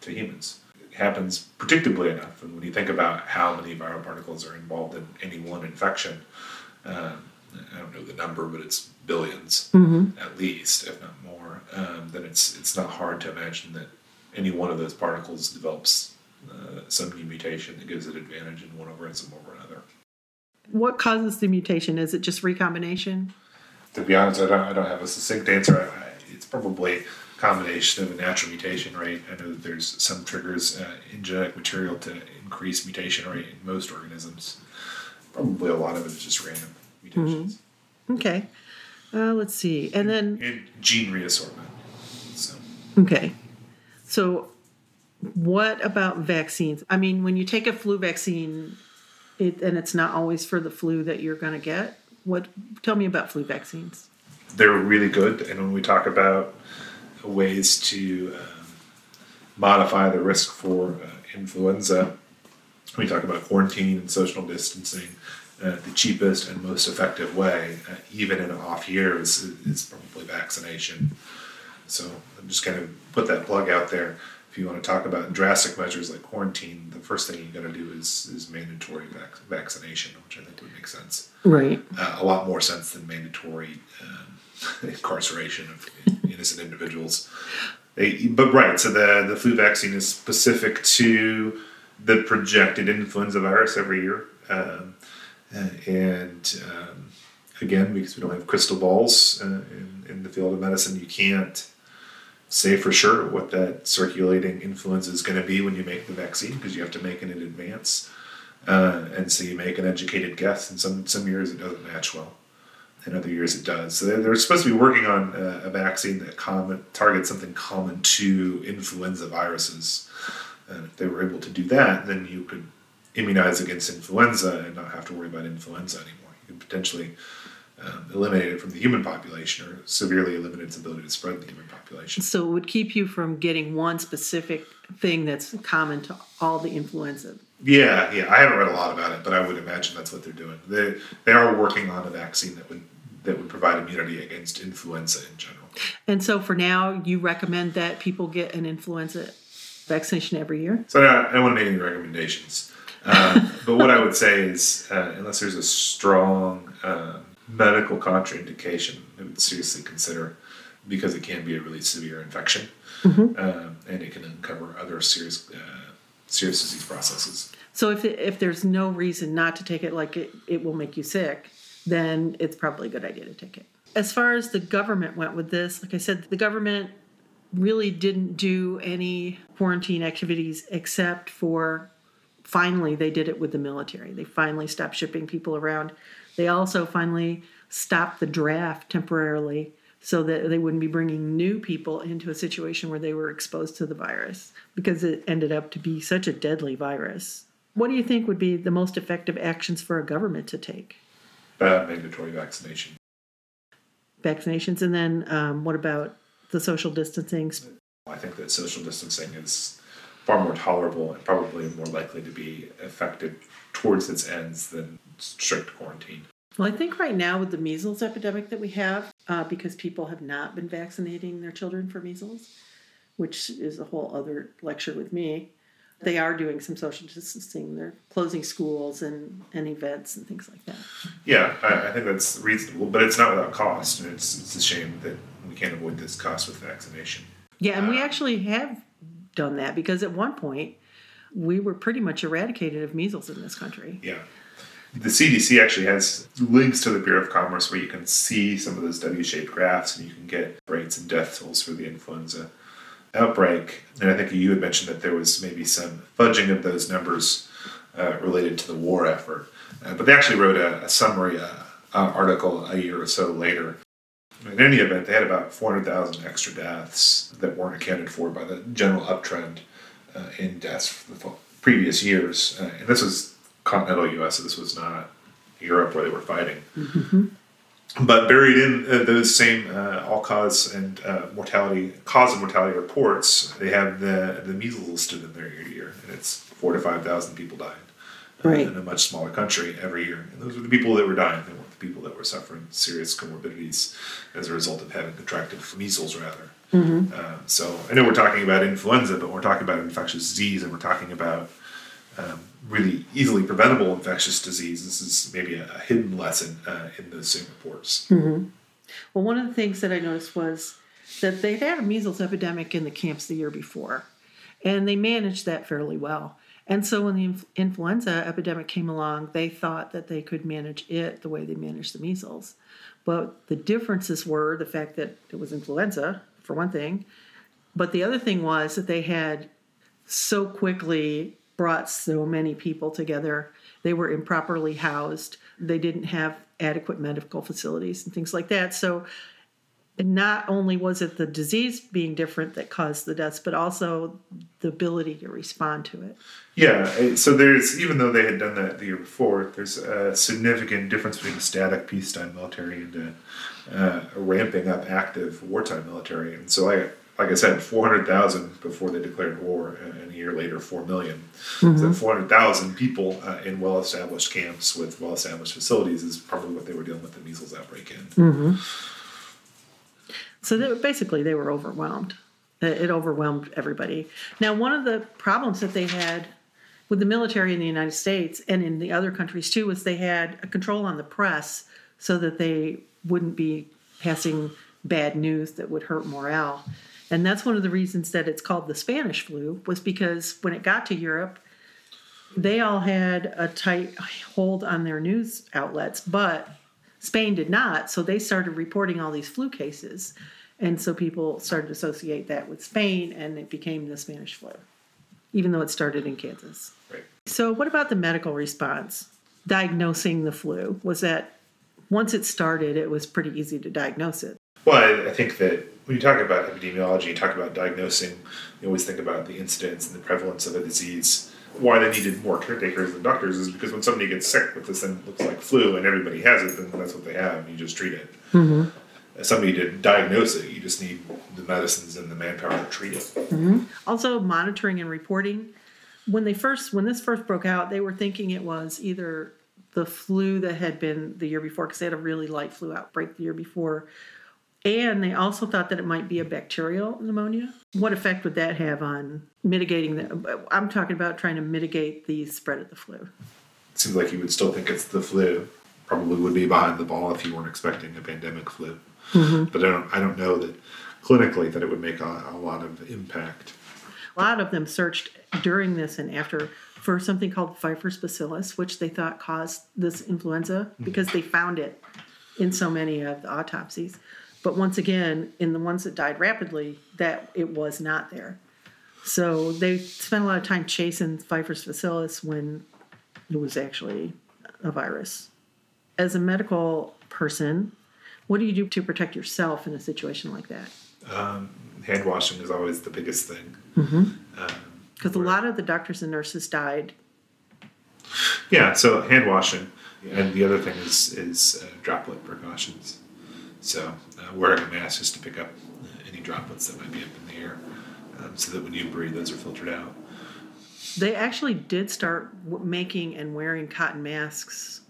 to humans. Happens predictably enough, and when you think about how many viral particles are involved in any one infection, um, I don't know the number, but it's 1000000000s at least, if not more. Um, then it's it's not hard to imagine that any one of those particles develops uh, some new mutation that gives it advantage in one organism over another. What causes the mutation? Is it just recombination? To be honest, I don't I don't have a succinct answer. I, it's probably combination of a natural mutation rate. I know that there's some triggers uh, in genetic material to increase mutation rate in most organisms. Probably a lot of it is just random mutations. Okay. Uh, let's see. And then, and gene reassortment. So okay. So, what about vaccines? I mean, when you take a flu vaccine, it, and it's not always for the flu that you're going to get. What? Tell me about flu vaccines. they're really good. And when we talk about ways to um, modify the risk for uh, influenza, we talk about quarantine and social distancing. Uh, the cheapest and most effective way, uh, even in off years, is, is probably vaccination. So I'm just kind of put that plug out there. If you want to talk about drastic measures like quarantine, the first thing you got to do is is mandatory vac- vaccination, which I think would make sense Right. uh, a lot more sense than mandatory um, incarceration of innocent individuals. But right, so the the flu vaccine is specific to the projected influenza virus every year, um, uh, and um, again, because we don't have crystal balls uh, in, in the field of medicine, you can't say for sure what that circulating influenza is going to be when you make the vaccine because you have to make it in advance. Uh, and so you make an educated guess, and some some years it doesn't match well. And other years it does. So they're, they're supposed to be working on a, a vaccine that common, targets something common to influenza viruses. And if they were able to do that, then you could immunize against influenza and not have to worry about influenza anymore. You could potentially um, eliminate it from the human population or severely eliminate its ability to spread in the human population. So it would keep you from getting one specific thing that's common to all the influenza. Yeah, yeah. I haven't read a lot about it, but I would imagine that's what they're doing. They they are working on a vaccine that would that would provide immunity against influenza in general. And so for now, you recommend that people get an influenza vaccination every year? So I don't, I don't want to make any recommendations. Uh, but what I would say is, uh, unless there's a strong uh, medical contraindication, I would seriously consider because it can be a really severe infection um, and it can uncover other serious uh, serious disease processes. So if, if there's no reason not to take it, like it, it will make you sick, then it's probably a good idea to take it. As far as the government went with this, like I said, the government really didn't do any quarantine activities except for finally they did it with the military. They finally stopped shipping people around. They also finally stopped the draft temporarily so that they wouldn't be bringing new people into a situation where they were exposed to the virus because it ended up to be such a deadly virus. What do you think would be the most effective actions for a government to take? Uh, mandatory vaccination. Vaccinations, and then um, what about the social distancing? I think that social distancing is far more tolerable and probably more likely to be effective towards its ends than strict quarantine. Well, I think right now with the measles epidemic that we have, uh, because people have not been vaccinating their children for measles, which is a whole other lecture with me, they are doing some social distancing. They're closing schools and, and events and things like that. Yeah, I, I think that's reasonable, but it's not without cost, and it's, it's a shame that we can't avoid this cost with vaccination. Yeah, and we actually have done that because at one point we were pretty much eradicated of measles in this country. Yeah. The CDC actually has links to the Bureau of Commerce where you can see some of those W shaped graphs and you can get rates and death tolls for the influenza outbreak. And I think you had mentioned that there was maybe some fudging of those numbers uh, related to the war effort. Uh, but they actually wrote a, a summary uh, article a year or so later. In any event, they had about 400,000 extra deaths that weren't accounted for by the general uptrend uh, in deaths for the previous years. Uh, and this was continental U.S., so this was not Europe where they were fighting. Mm-hmm. But buried in uh, those same uh, all cause and uh, mortality cause and mortality reports, they have the the measles listed in there year to year, and it's four to five thousand people died uh, Right. in a much smaller country every year. And those were the people that were dying. They weren't the people that were suffering serious comorbidities as a result of having contracted measles, rather. Mm-hmm. Um, so I know we're talking about influenza, but we're talking about infectious disease, and we're talking about um, really easily preventable infectious disease. This is maybe a, a hidden lesson uh, in those same reports. Well, one of the things that I noticed was that they'd had a measles epidemic in the camps the year before, and they managed that fairly well. And so when the inf- influenza epidemic came along, they thought that they could manage it the way they managed the measles. But the differences were the fact that it was influenza, for one thing, but the other thing was that they had so quickly brought so many people together. They were improperly housed. They didn't have adequate medical facilities and things like that. So, not only was it the disease being different that caused the deaths, but also the ability to respond to it. Yeah, so there's even though they had done that the year before, there's a significant difference between a static peacetime military and a, uh, a ramping up active wartime military. And so, like, like I said, four hundred thousand before they declared war, and a year later, four million. So four hundred thousand people uh, in well-established camps with well-established facilities is probably what they were dealing with the measles outbreak in. So they, basically, they were overwhelmed. It it overwhelmed everybody. Now, one of the problems that they had with the military in the United States and in the other countries too was they had a control on the press so that they wouldn't be passing bad news that would hurt morale. And that's one of the reasons that it's called the Spanish flu was because when it got to Europe, they all had a tight hold on their news outlets, but Spain did not. So they started reporting all these flu cases. And so people started to associate that with Spain, and it became the Spanish flu, even though it started in Kansas. Right. So, what about the medical response? Diagnosing the flu was that once it started, it was pretty easy to diagnose it. Well, I, think that when you talk about epidemiology, you talk about diagnosing, you always think about the incidence and the prevalence of a disease. Why they needed more caretakers than doctors is because when somebody gets sick with this thing that looks like flu and everybody has it, then that's what they have. You just treat it. Mm-hmm. As somebody to diagnose it, you just need the medicines and the manpower to treat it. Also, monitoring and reporting. When they first, when this first broke out, they were thinking it was either the flu that had been the year before, because they had a really light flu outbreak the year before, and they also thought that it might be a bacterial pneumonia. What effect would that have on mitigating the? I'm talking about trying to mitigate the spread of the flu. It seems like you would still think it's the flu. Probably would be behind the ball if you weren't expecting a pandemic flu. Mm-hmm. But I don't, I don't know that clinically that it would make a, a lot of impact. A lot of them searched during this and after for something called Pfeiffer's bacillus, which they thought caused this influenza mm-hmm. because they found it in so many of the autopsies. But once again, in the ones that died rapidly, that it was not there. So they spent a lot of time chasing Pfeiffer's bacillus when it was actually a virus. As a medical person, what do you do to protect yourself in a situation like that? Um, hand washing is always the biggest thing. Because a lot of the doctors and nurses died Yeah, so hand washing, and the other thing is is uh, droplet precautions. So uh, wearing a mask just to pick up uh, any droplets that might be up in the air, um, so that when you breathe, those are filtered out. They actually did start making and wearing cotton masks.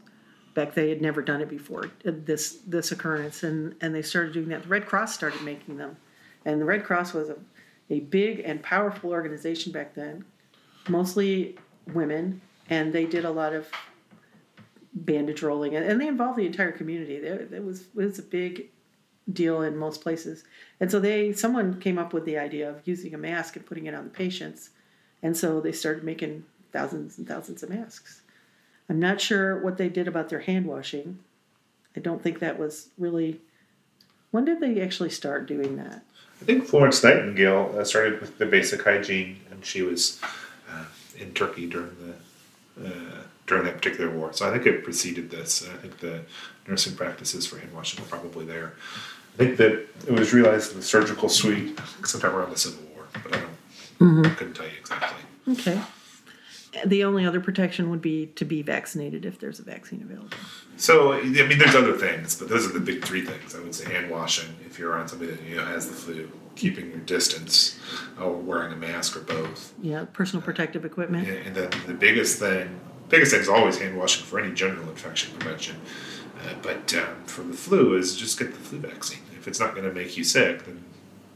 Back they had never done it before uh, this this occurrence, and and they started doing that. The Red Cross started making them, and the Red Cross was a, a big and powerful organization back then, mostly women, and they did a lot of bandage rolling, and, they involved the entire community. It was it was a big deal in most places, and so they someone came up with the idea of using a mask and putting it on the patients. And so they started making thousands and thousands of masks. I'm not sure what they did about their hand washing. I don't think that was really. When did they actually start doing that? I think Florence Nightingale uh, started with the basic hygiene, and she was uh, in Turkey during the uh, during that particular war. So I think it preceded this. I think the nursing practices for hand washing were probably there. I think that it was realized in the surgical suite sometime around the Civil War, but I don't mm-hmm. couldn't tell you exactly. Okay. The only other protection would be to be vaccinated if there's a vaccine available. So I mean, there's other things, but those are the big three things. I would say hand washing if you're around somebody that you know has the flu, keeping your distance, or wearing a mask or both. Yeah, personal protective equipment. And then the biggest thing, biggest thing is always hand washing for any general infection prevention. Uh, but um, for the flu, is just get the flu vaccine. If it's not going to make you sick, then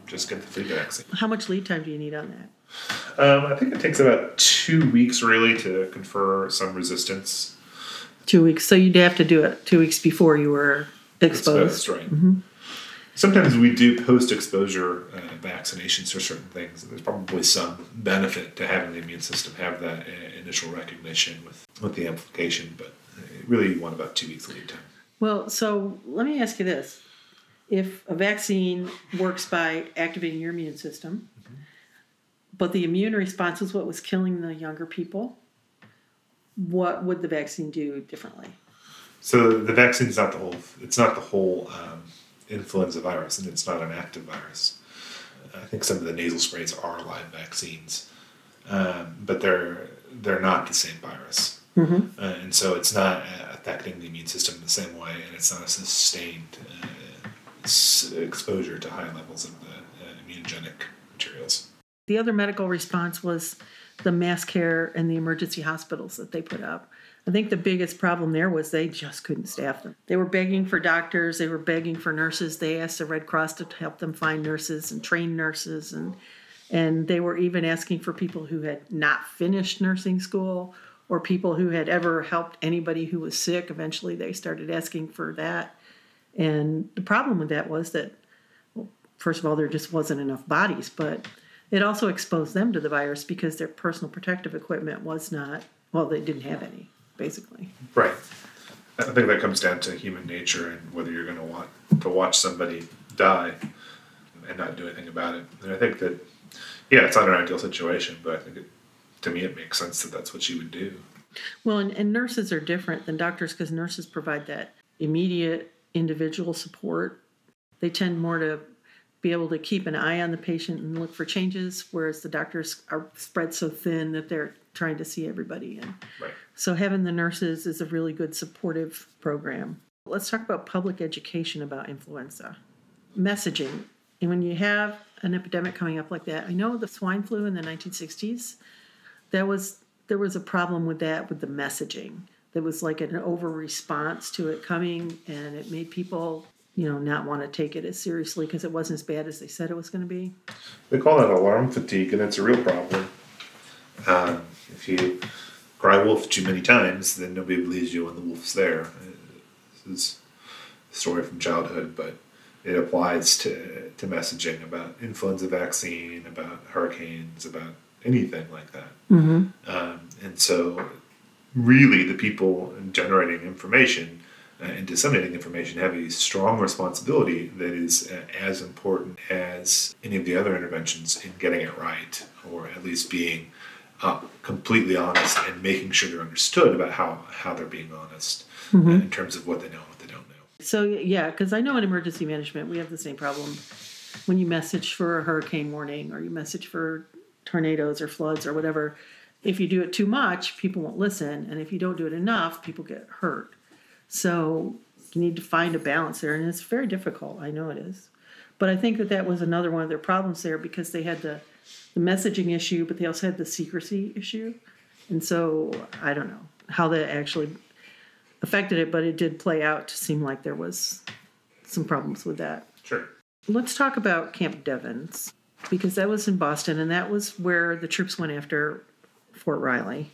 just get the flu vaccine. How much lead time do you need on that? Um, I think it takes about two weeks really to confer some resistance. Two weeks. So you'd have to do it two weeks before you were exposed. right. Sometimes we do post-exposure uh, vaccinations for certain things. There's probably some benefit to having the immune system have that uh, initial recognition with, with the amplification, but uh, really you want about two weeks lead time. Well, so let me ask you this. If a vaccine works by activating your immune system, but the immune response was what was killing the younger people, what would the vaccine do differently? So the vaccine is not the whole. It's not the whole um, influenza virus, and it's not an active virus. I think some of the nasal sprays are live vaccines, um, but they're they're not the same virus, uh, and so it's not uh, affecting the immune system the same way, and it's not a sustained uh, s- exposure to high levels of the uh, immunogenic materials. The other medical response was the mass care and the emergency hospitals that they put up. I think the biggest problem there was they just couldn't staff them. They were begging for doctors, they were begging for nurses. They asked the Red Cross to help them find nurses and train nurses and and they were even asking for people who had not finished nursing school or people who had ever helped anybody who was sick. Eventually they started asking for that. And the problem with that was that well, first of all there just wasn't enough bodies, but it also exposed them to the virus because their personal protective equipment was not well they didn't have any basically Right. I think that comes down to human nature and whether you're going to want to watch somebody die and not do anything about it. And I think that, yeah, it's not an ideal situation, but I think it, to me it makes sense that that's what you would do. well and, and nurses are different than doctors because nurses provide that immediate individual support. They tend more to be able to keep an eye on the patient and look for changes, whereas the doctors are spread so thin that they're trying to see everybody. And Right. So having the nurses is a really good supportive program. Let's talk about public education about influenza. Messaging. And when you have an epidemic coming up like that, I know the swine flu in the 1960s, that was there was a problem with that with the messaging. There was like an over response to it coming and it made people, you know, not want to take it as seriously because it wasn't as bad as they said it was going to be. They call that alarm fatigue, and it's a real problem. Um, if you cry wolf too many times, then nobody believes you when the wolf's there. This is a story from childhood, but it applies to, to messaging about influenza vaccine, about hurricanes, about anything like that. Um, and so, really, the people generating information uh, and disseminating information have a strong responsibility that is uh, as important as any of the other interventions in getting it right, or at least being uh, completely honest and making sure they're understood about how, how they're being honest uh, in terms of what they know and what they don't know. So yeah, because I know in emergency management we have the same problem when you message for a hurricane warning or you message for tornadoes or floods or whatever. If you do it too much, people won't listen, and if you don't do it enough, people get hurt. So you need to find a balance there, and it's very difficult. I know it is, but I think that that was another one of their problems there because they had the the messaging issue, but they also had the secrecy issue, and so I don't know how that actually affected it, but it did play out to seem like there was some problems with that. Sure. Let's talk about Camp Devens because that was in Boston and that was where the troops went after Fort Riley,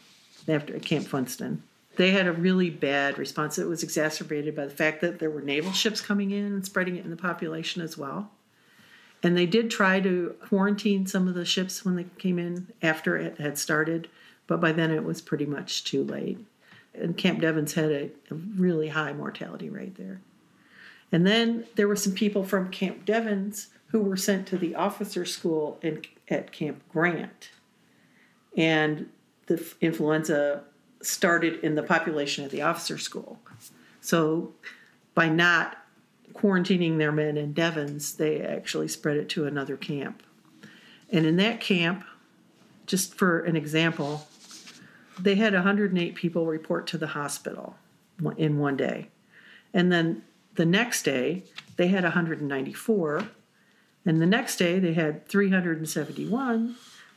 after Camp Funston. They had a really bad response. It was exacerbated by the fact that there were naval ships coming in and spreading it in the population as well. And they did try to quarantine some of the ships when they came in after it had started, but by then it was pretty much too late. And Camp Devens had a, a really high mortality rate there. And then there were some people from Camp Devens who were sent to the officer school in, at Camp Grant. And the influenza started in the population at the officer school. So by not quarantining their men in Devens, they actually spread it to another camp. And in that camp, just for an example, they had 108 people report to the hospital in one day. And then the next day, they had 194. And the next day, they had 371.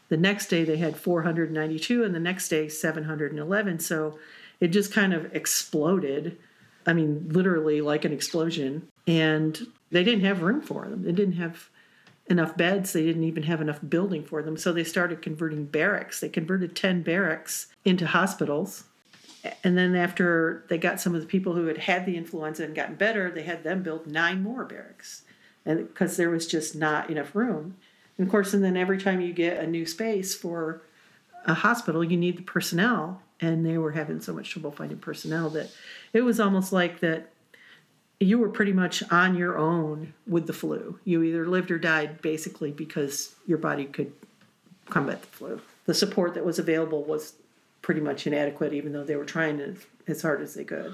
The next day, they had 492. And the next day, 711. So it just kind of exploded. I mean, literally like an explosion. And they didn't have room for them. They didn't have enough beds. They didn't even have enough building for them. So they started converting barracks. They converted 10 barracks into hospitals. And then after they got some of the people who had had the influenza and gotten better, they had them build nine more barracks. And because there was just not enough room. And of course, and then every time you get a new space for a hospital, you need the personnel. And they were having so much trouble finding personnel that it was almost like that you were pretty much on your own with the flu. You either lived or died basically because your body could combat the flu. The support that was available was pretty much inadequate, even though they were trying as, as hard as they could.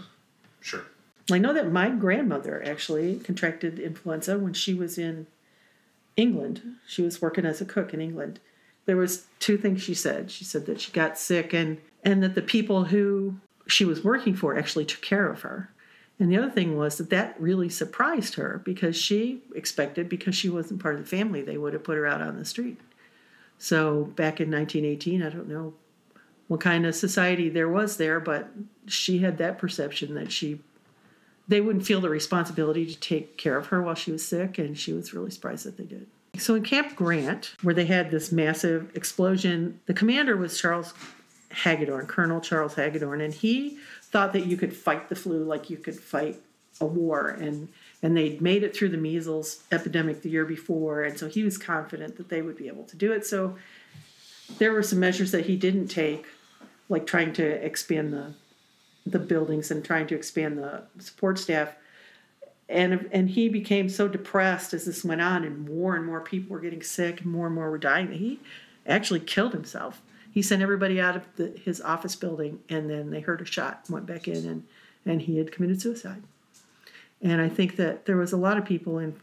Sure. I know that my grandmother actually contracted influenza when she was in England. She was working as a cook in England. There was two things she said. She said that she got sick and and that the people who she was working for actually took care of her. And the other thing was that that really surprised her because she expected because she wasn't part of the family they would have put her out on the street. So back in 1918, I don't know what kind of society there was there, but she had that perception that she they wouldn't feel the responsibility to take care of her while she was sick, and she was really surprised that they did. So in Camp Grant, where they had this massive explosion, the commander was Charles Hagadorn, Colonel Charles Hagadorn, and he thought that you could fight the flu like you could fight a war, and and they'd made it through the measles epidemic the year before, and so he was confident that they would be able to do it. So there were some measures that he didn't take, like trying to expand the the buildings and trying to expand the support staff. And and he became so depressed as this went on, and more and more people were getting sick, and more and more were dying. That he actually killed himself. He sent everybody out of the, his office building, and then they heard a shot, went back in, and and he had committed suicide. And I think that there was a lot of people in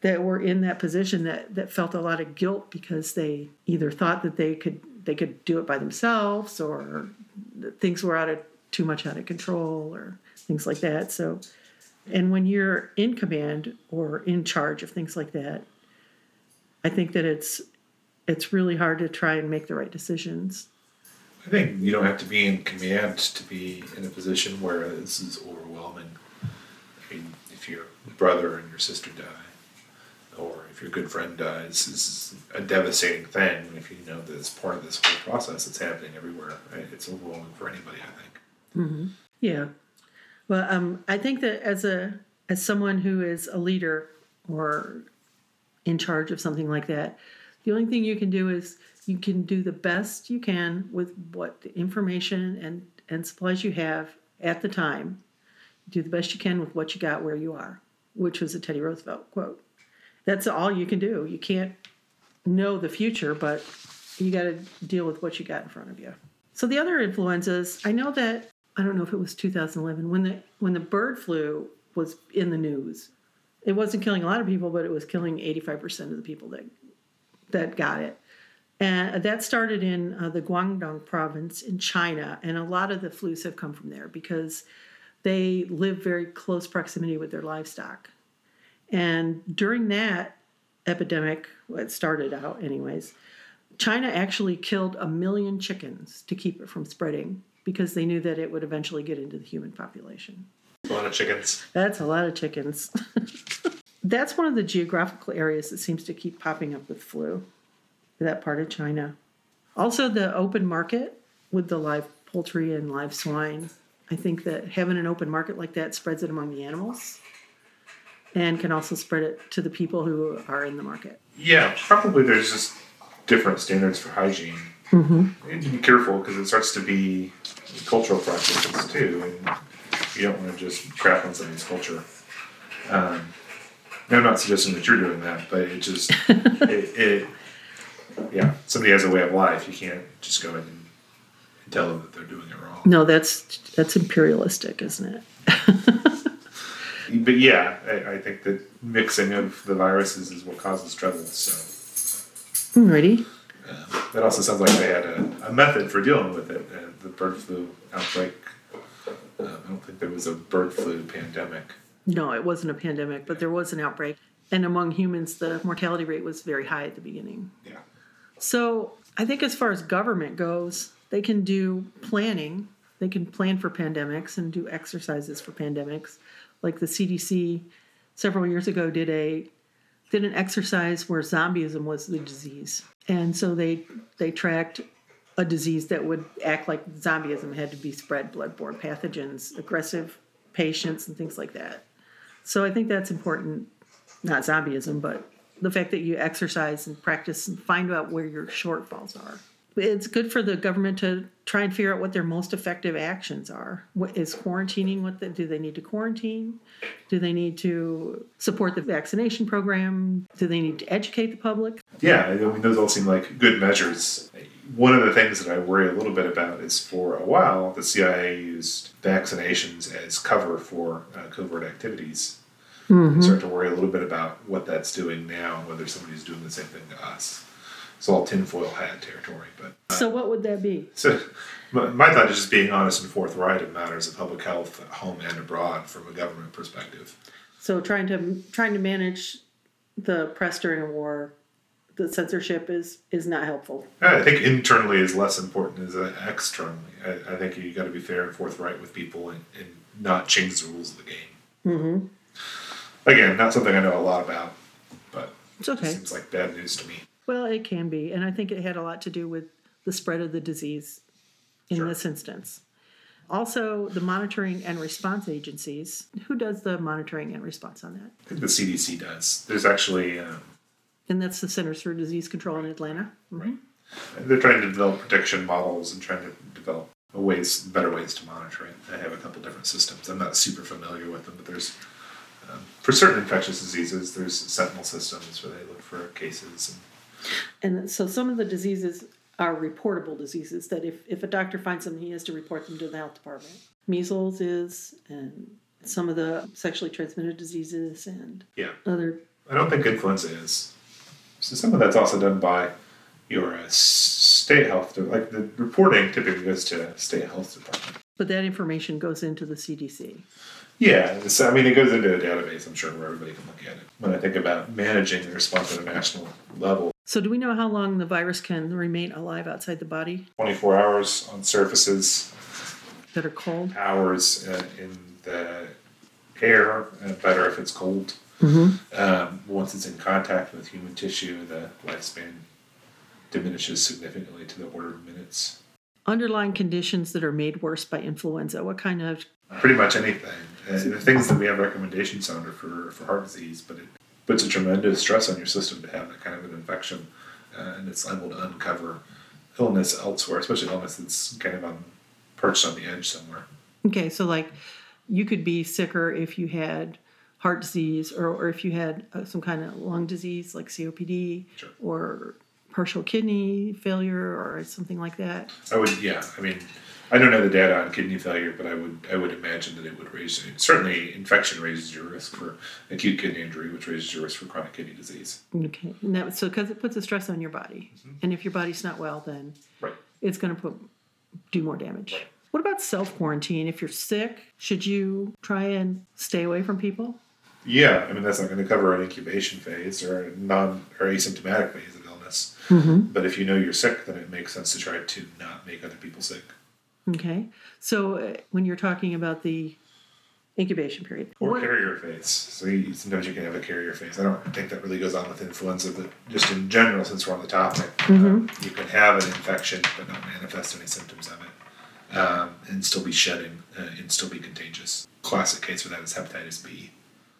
that were in that position that, that felt a lot of guilt because they either thought that they could they could do it by themselves or things were out of too much out of control or things like that. So and when you're in command or in charge of things like that, I think that it's it's really hard to try and make the right decisions. I think you don't have to be in command to be in a position where this is overwhelming. I mean, if your brother and your sister die, or if your good friend dies, this is a devastating thing. If you know that it's part of this whole process that's happening everywhere, right? it's overwhelming for anybody. I think. Yeah. Well, um, I think that as a as someone who is a leader or in charge of something like that, the only thing you can do is you can do the best you can with what information and and supplies you have at the time. Do the best you can with what you got where you are, which was a Teddy Roosevelt quote. That's all you can do. You can't know the future, but you got to deal with what you got in front of you. So the other influenzas, I know that I don't know if it was 2011 when the when the bird flu was in the news. It wasn't killing a lot of people, but it was killing 85% of the people that that got it. And that started in uh, the Guangdong province in China, and a lot of the flus have come from there because they live very close proximity with their livestock. And during that epidemic, it started out anyways, China actually killed a million chickens to keep it from spreading because they knew that it would eventually get into the human population. A lot of chickens. That's a lot of chickens. That's one of the geographical areas that seems to keep popping up with flu, that part of China. Also, the open market with the live poultry and live swine. I think that having an open market like that spreads it among the animals and can also spread it to the people who are in the market. Yeah, probably there's just different standards for hygiene. Mm-hmm. To be careful because it starts to be cultural practices too, and you don't want to just crap on somebody's culture. Um, and I'm not suggesting that you're doing that, but it just it, it yeah, somebody has a way of life. You can't just go in and tell them that they're doing it wrong. No, that's that's imperialistic, isn't it? But yeah, I, I think that mixing of the viruses is what causes trouble. So Alrighty. that also sounds like they had a, a method for dealing with it. Uh, the bird flu outbreak. Um, I don't think there was a bird flu pandemic. No, it wasn't a pandemic, but there was an outbreak. And among humans, the mortality rate was very high at the beginning. Yeah. So I think as far as government goes, they can do planning. They can plan for pandemics and do exercises for pandemics. Like the CDC several years ago did a did an exercise where zombieism was the disease. And so they they tracked a disease that would act like zombieism had to be spread bloodborne pathogens, aggressive patients and things like that. So I think that's important, not zombieism, but the fact that you exercise and practice and find out where your shortfalls are. It's good for the government to try and figure out what their most effective actions are. What is quarantining? What the, do they need to quarantine? Do they need to support the vaccination program? Do they need to educate the public? Yeah, I mean, those all seem like good measures. One of the things that I worry a little bit about is for a while, the CIA used vaccinations as cover for uh, covert activities. I start to worry a little bit about what that's doing now, whether somebody's doing the same thing to us. It's all tinfoil hat territory, but So what would that be? so my, my thought is just being honest and forthright in matters of public health at home and abroad from a government perspective. So trying to trying to manage the press during a war, the censorship is is not helpful. I think internally is less important as externally. I, I think you got to be fair and forthright with people and, and not change the rules of the game. Mm-hmm. Again, not something I know a lot about, but It's okay. it seems like bad news to me. Well, it can be, and I think it had a lot to do with the spread of the disease in Sure. this instance. Also, the monitoring and response agencies. Who does the monitoring and response on that? I think the CDC does. There's actually um, And that's the Centers for Disease Control in Atlanta. Mhm. they're trying to develop prediction models and trying to develop ways, better ways to monitor it. They have a couple different systems. I'm not super familiar with them, but there's um, for certain infectious diseases, there's sentinel systems where they look for cases. And And so some of the diseases are reportable diseases that if, if a doctor finds them, he has to report them to the health department. Measles is, and some of the sexually transmitted diseases and Yeah. other. I don't think influenza is. So some of that's also done by your uh, state health. Department. Like the reporting typically goes to state health department. But that information goes into the CDC. Yeah, so, I mean, it goes into a database, I'm sure, where everybody can look at it. When I think about managing the response at a national level, So, do we know how long the virus can remain alive outside the body 24 hours on surfaces, that are cold? hours uh, in the air, uh, better if it's cold. Mm-hmm. Um, once it's in contact with human tissue, the lifespan diminishes significantly to the order of minutes. Underlying conditions that are made worse by influenza. What kind of Pretty much anything. Uh, the things that we have recommendations on are for, for heart disease, but it puts a tremendous stress on your system to have that kind of an infection, uh, and it's liable to uncover illness elsewhere, especially illness that's kind of on perched on the edge somewhere. Okay, so like you could be sicker if you had heart disease or, or if you had uh, some kind of lung disease like COPD Sure. or partial kidney failure or something like that. I would, yeah. I mean, I don't know the data on kidney failure, but I would, I would imagine that it would raise. Certainly, infection raises your risk for acute kidney injury, which raises your risk for chronic kidney disease. Okay, and that so because it puts a stress on your body, and if your body's not well, then Right. it's going to put do more damage. Right. What about self quarantine? If you're sick, should you try and stay away from people? Yeah, I mean that's not going to cover an incubation phase or non or asymptomatic phase of illness. But if you know you're sick, then it makes sense to try to not make other people sick. Okay, so uh, when you're talking about the incubation period, Or what- carrier phase. So you, sometimes you can have a carrier phase. I don't think that really goes on with influenza, but just in general, since we're on the topic, um, you can have an infection but not manifest any symptoms of it, um, and still be shedding uh, and still be contagious. Classic case for that is hepatitis B.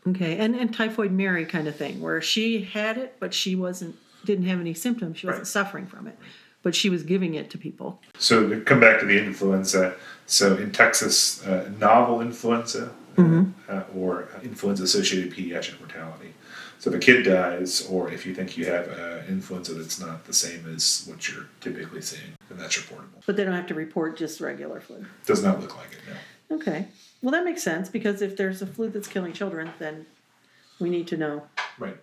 Okay, and and typhoid Mary kind of thing, where she had it, but she wasn't didn't have any symptoms. She wasn't Right. suffering from it, but she was giving it to people. So to come back to the influenza, so in Texas, uh, novel influenza uh, or influenza-associated pediatric mortality. So if a kid dies, or if you think you have uh, influenza that's not the same as what you're typically seeing, then that's reportable. But they don't have to report just regular flu. Does not look like it now. Okay, well that makes sense because if there's a flu that's killing children, then we need to know, Right.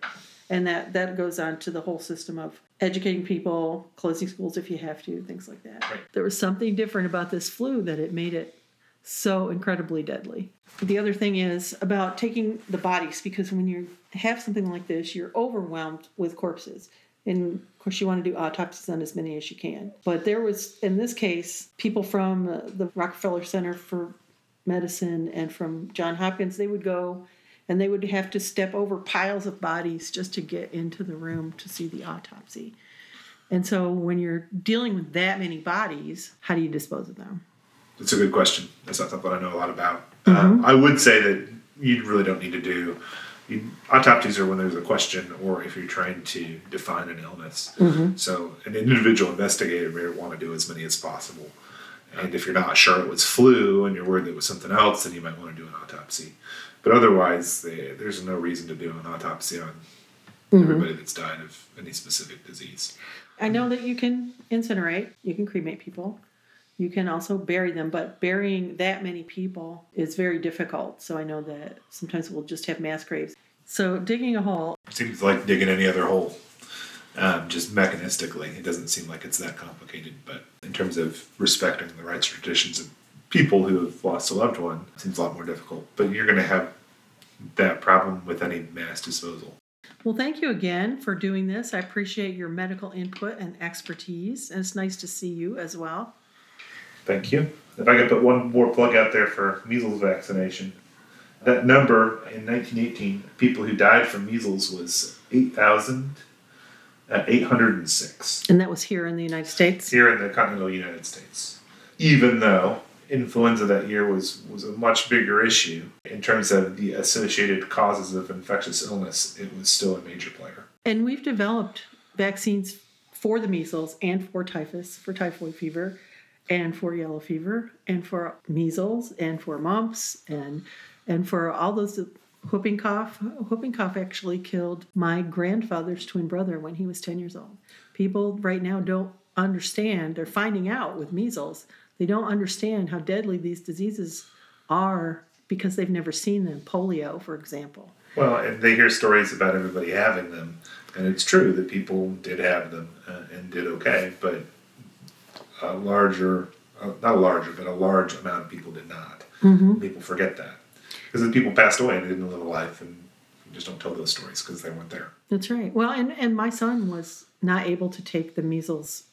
and that that goes on to the whole system of educating people, closing schools if you have to, things like that. Right. There was something different about this flu that it made it so incredibly deadly. The other thing is about taking the bodies because when you have something like this, you're overwhelmed with corpses. And of course, you want to do autopsies on as many as you can. But there was, in this case, people from the Rockefeller Center for Medicine and from John Hopkins, they would go and they would have to step over piles of bodies just to get into the room to see the autopsy. And so when you're dealing with that many bodies, how do you dispose of them? That's a good question. That's not something I know a lot about. Um, I would say that you really don't need to do you, autopsies are when there's a question or if you're trying to define an illness. So an individual investigator may want to do as many as possible. And if you're not sure it was flu and you're worried it was something else, then you might want to do an autopsy. But otherwise, they, there's no reason to do an autopsy on mm-hmm. everybody that's died of any specific disease. I know that you can incinerate, you can cremate people, you can also bury them, but burying that many people is very difficult. So I know that sometimes we'll just have mass graves. So digging a hole, seems like digging any other hole. Um, just mechanistically, it doesn't seem like it's that complicated. But in terms of respecting the rights and traditions of people who have lost a loved one, it seems a lot more difficult. But you're going to have that problem with any mass disposal. Well, thank you again for doing this. I appreciate your medical input and expertise, and it's nice to see you as well. Thank you. If I could put one more plug out there for measles vaccination, that number in 1918, people who died from measles was 8,806. And that was here in the United States. here in the continental United States. Even though influenza that year was, was a much bigger issue in terms of the associated causes of infectious illness, it was still a major player. And we've developed vaccines for the measles and for typhus, for typhoid fever, and for yellow fever, and for measles, and for mumps, and and for all those whooping cough. Whooping cough actually killed my grandfather's twin brother when he was 10 years old. People right now don't understand, they're finding out with measles, they don't understand how deadly these diseases are because they've never seen them. Polio, for example. Well, and they hear stories about everybody having them, and it's true that people did have them uh, and did okay, but a larger, uh, not a larger, but a large amount of people did not. Mm-hmm. People forget that because the people passed away and they didn't live a life, and just don't tell those stories because they weren't there. That's right. Well, and, and my son was not able to take the measles,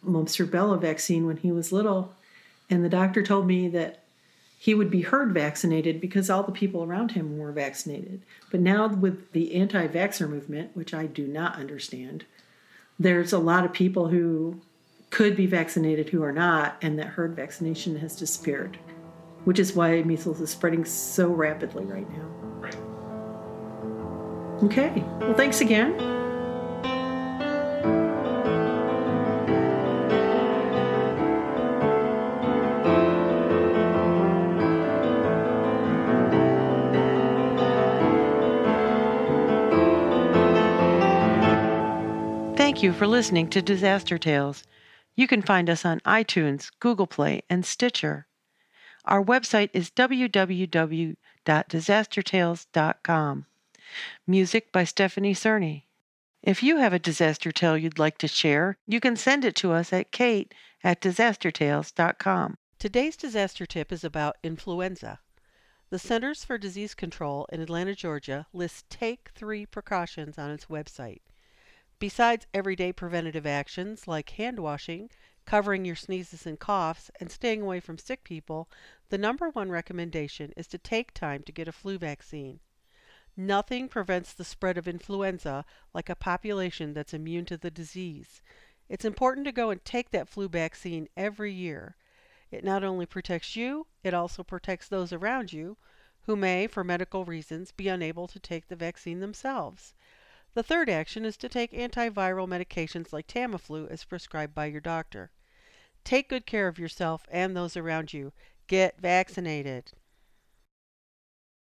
mumps, rubella vaccine when he was little. And the doctor told me that he would be herd vaccinated because all the people around him were vaccinated. But now, with the anti vaxxer movement, which I do not understand, there's a lot of people who could be vaccinated who are not, and that herd vaccination has disappeared, which is why measles is spreading so rapidly right now. Right. Okay. Well, thanks again. Thank you for listening to Disaster Tales. You can find us on iTunes, Google Play, and Stitcher. Our website is www.disastertales.com. Music by Stephanie Cerny. If you have a disaster tale you'd like to share, you can send it to us at kate at disastertales.com. Today's disaster tip is about influenza. The Centers for Disease Control in Atlanta, Georgia lists Take 3 precautions on its website. Besides everyday preventative actions like hand washing, covering your sneezes and coughs, and staying away from sick people, the number one recommendation is to take time to get a flu vaccine. Nothing prevents the spread of influenza like a population that's immune to the disease. It's important to go and take that flu vaccine every year. It not only protects you, it also protects those around you who may, for medical reasons, be unable to take the vaccine themselves. The third action is to take antiviral medications like Tamiflu as prescribed by your doctor. Take good care of yourself and those around you. Get vaccinated.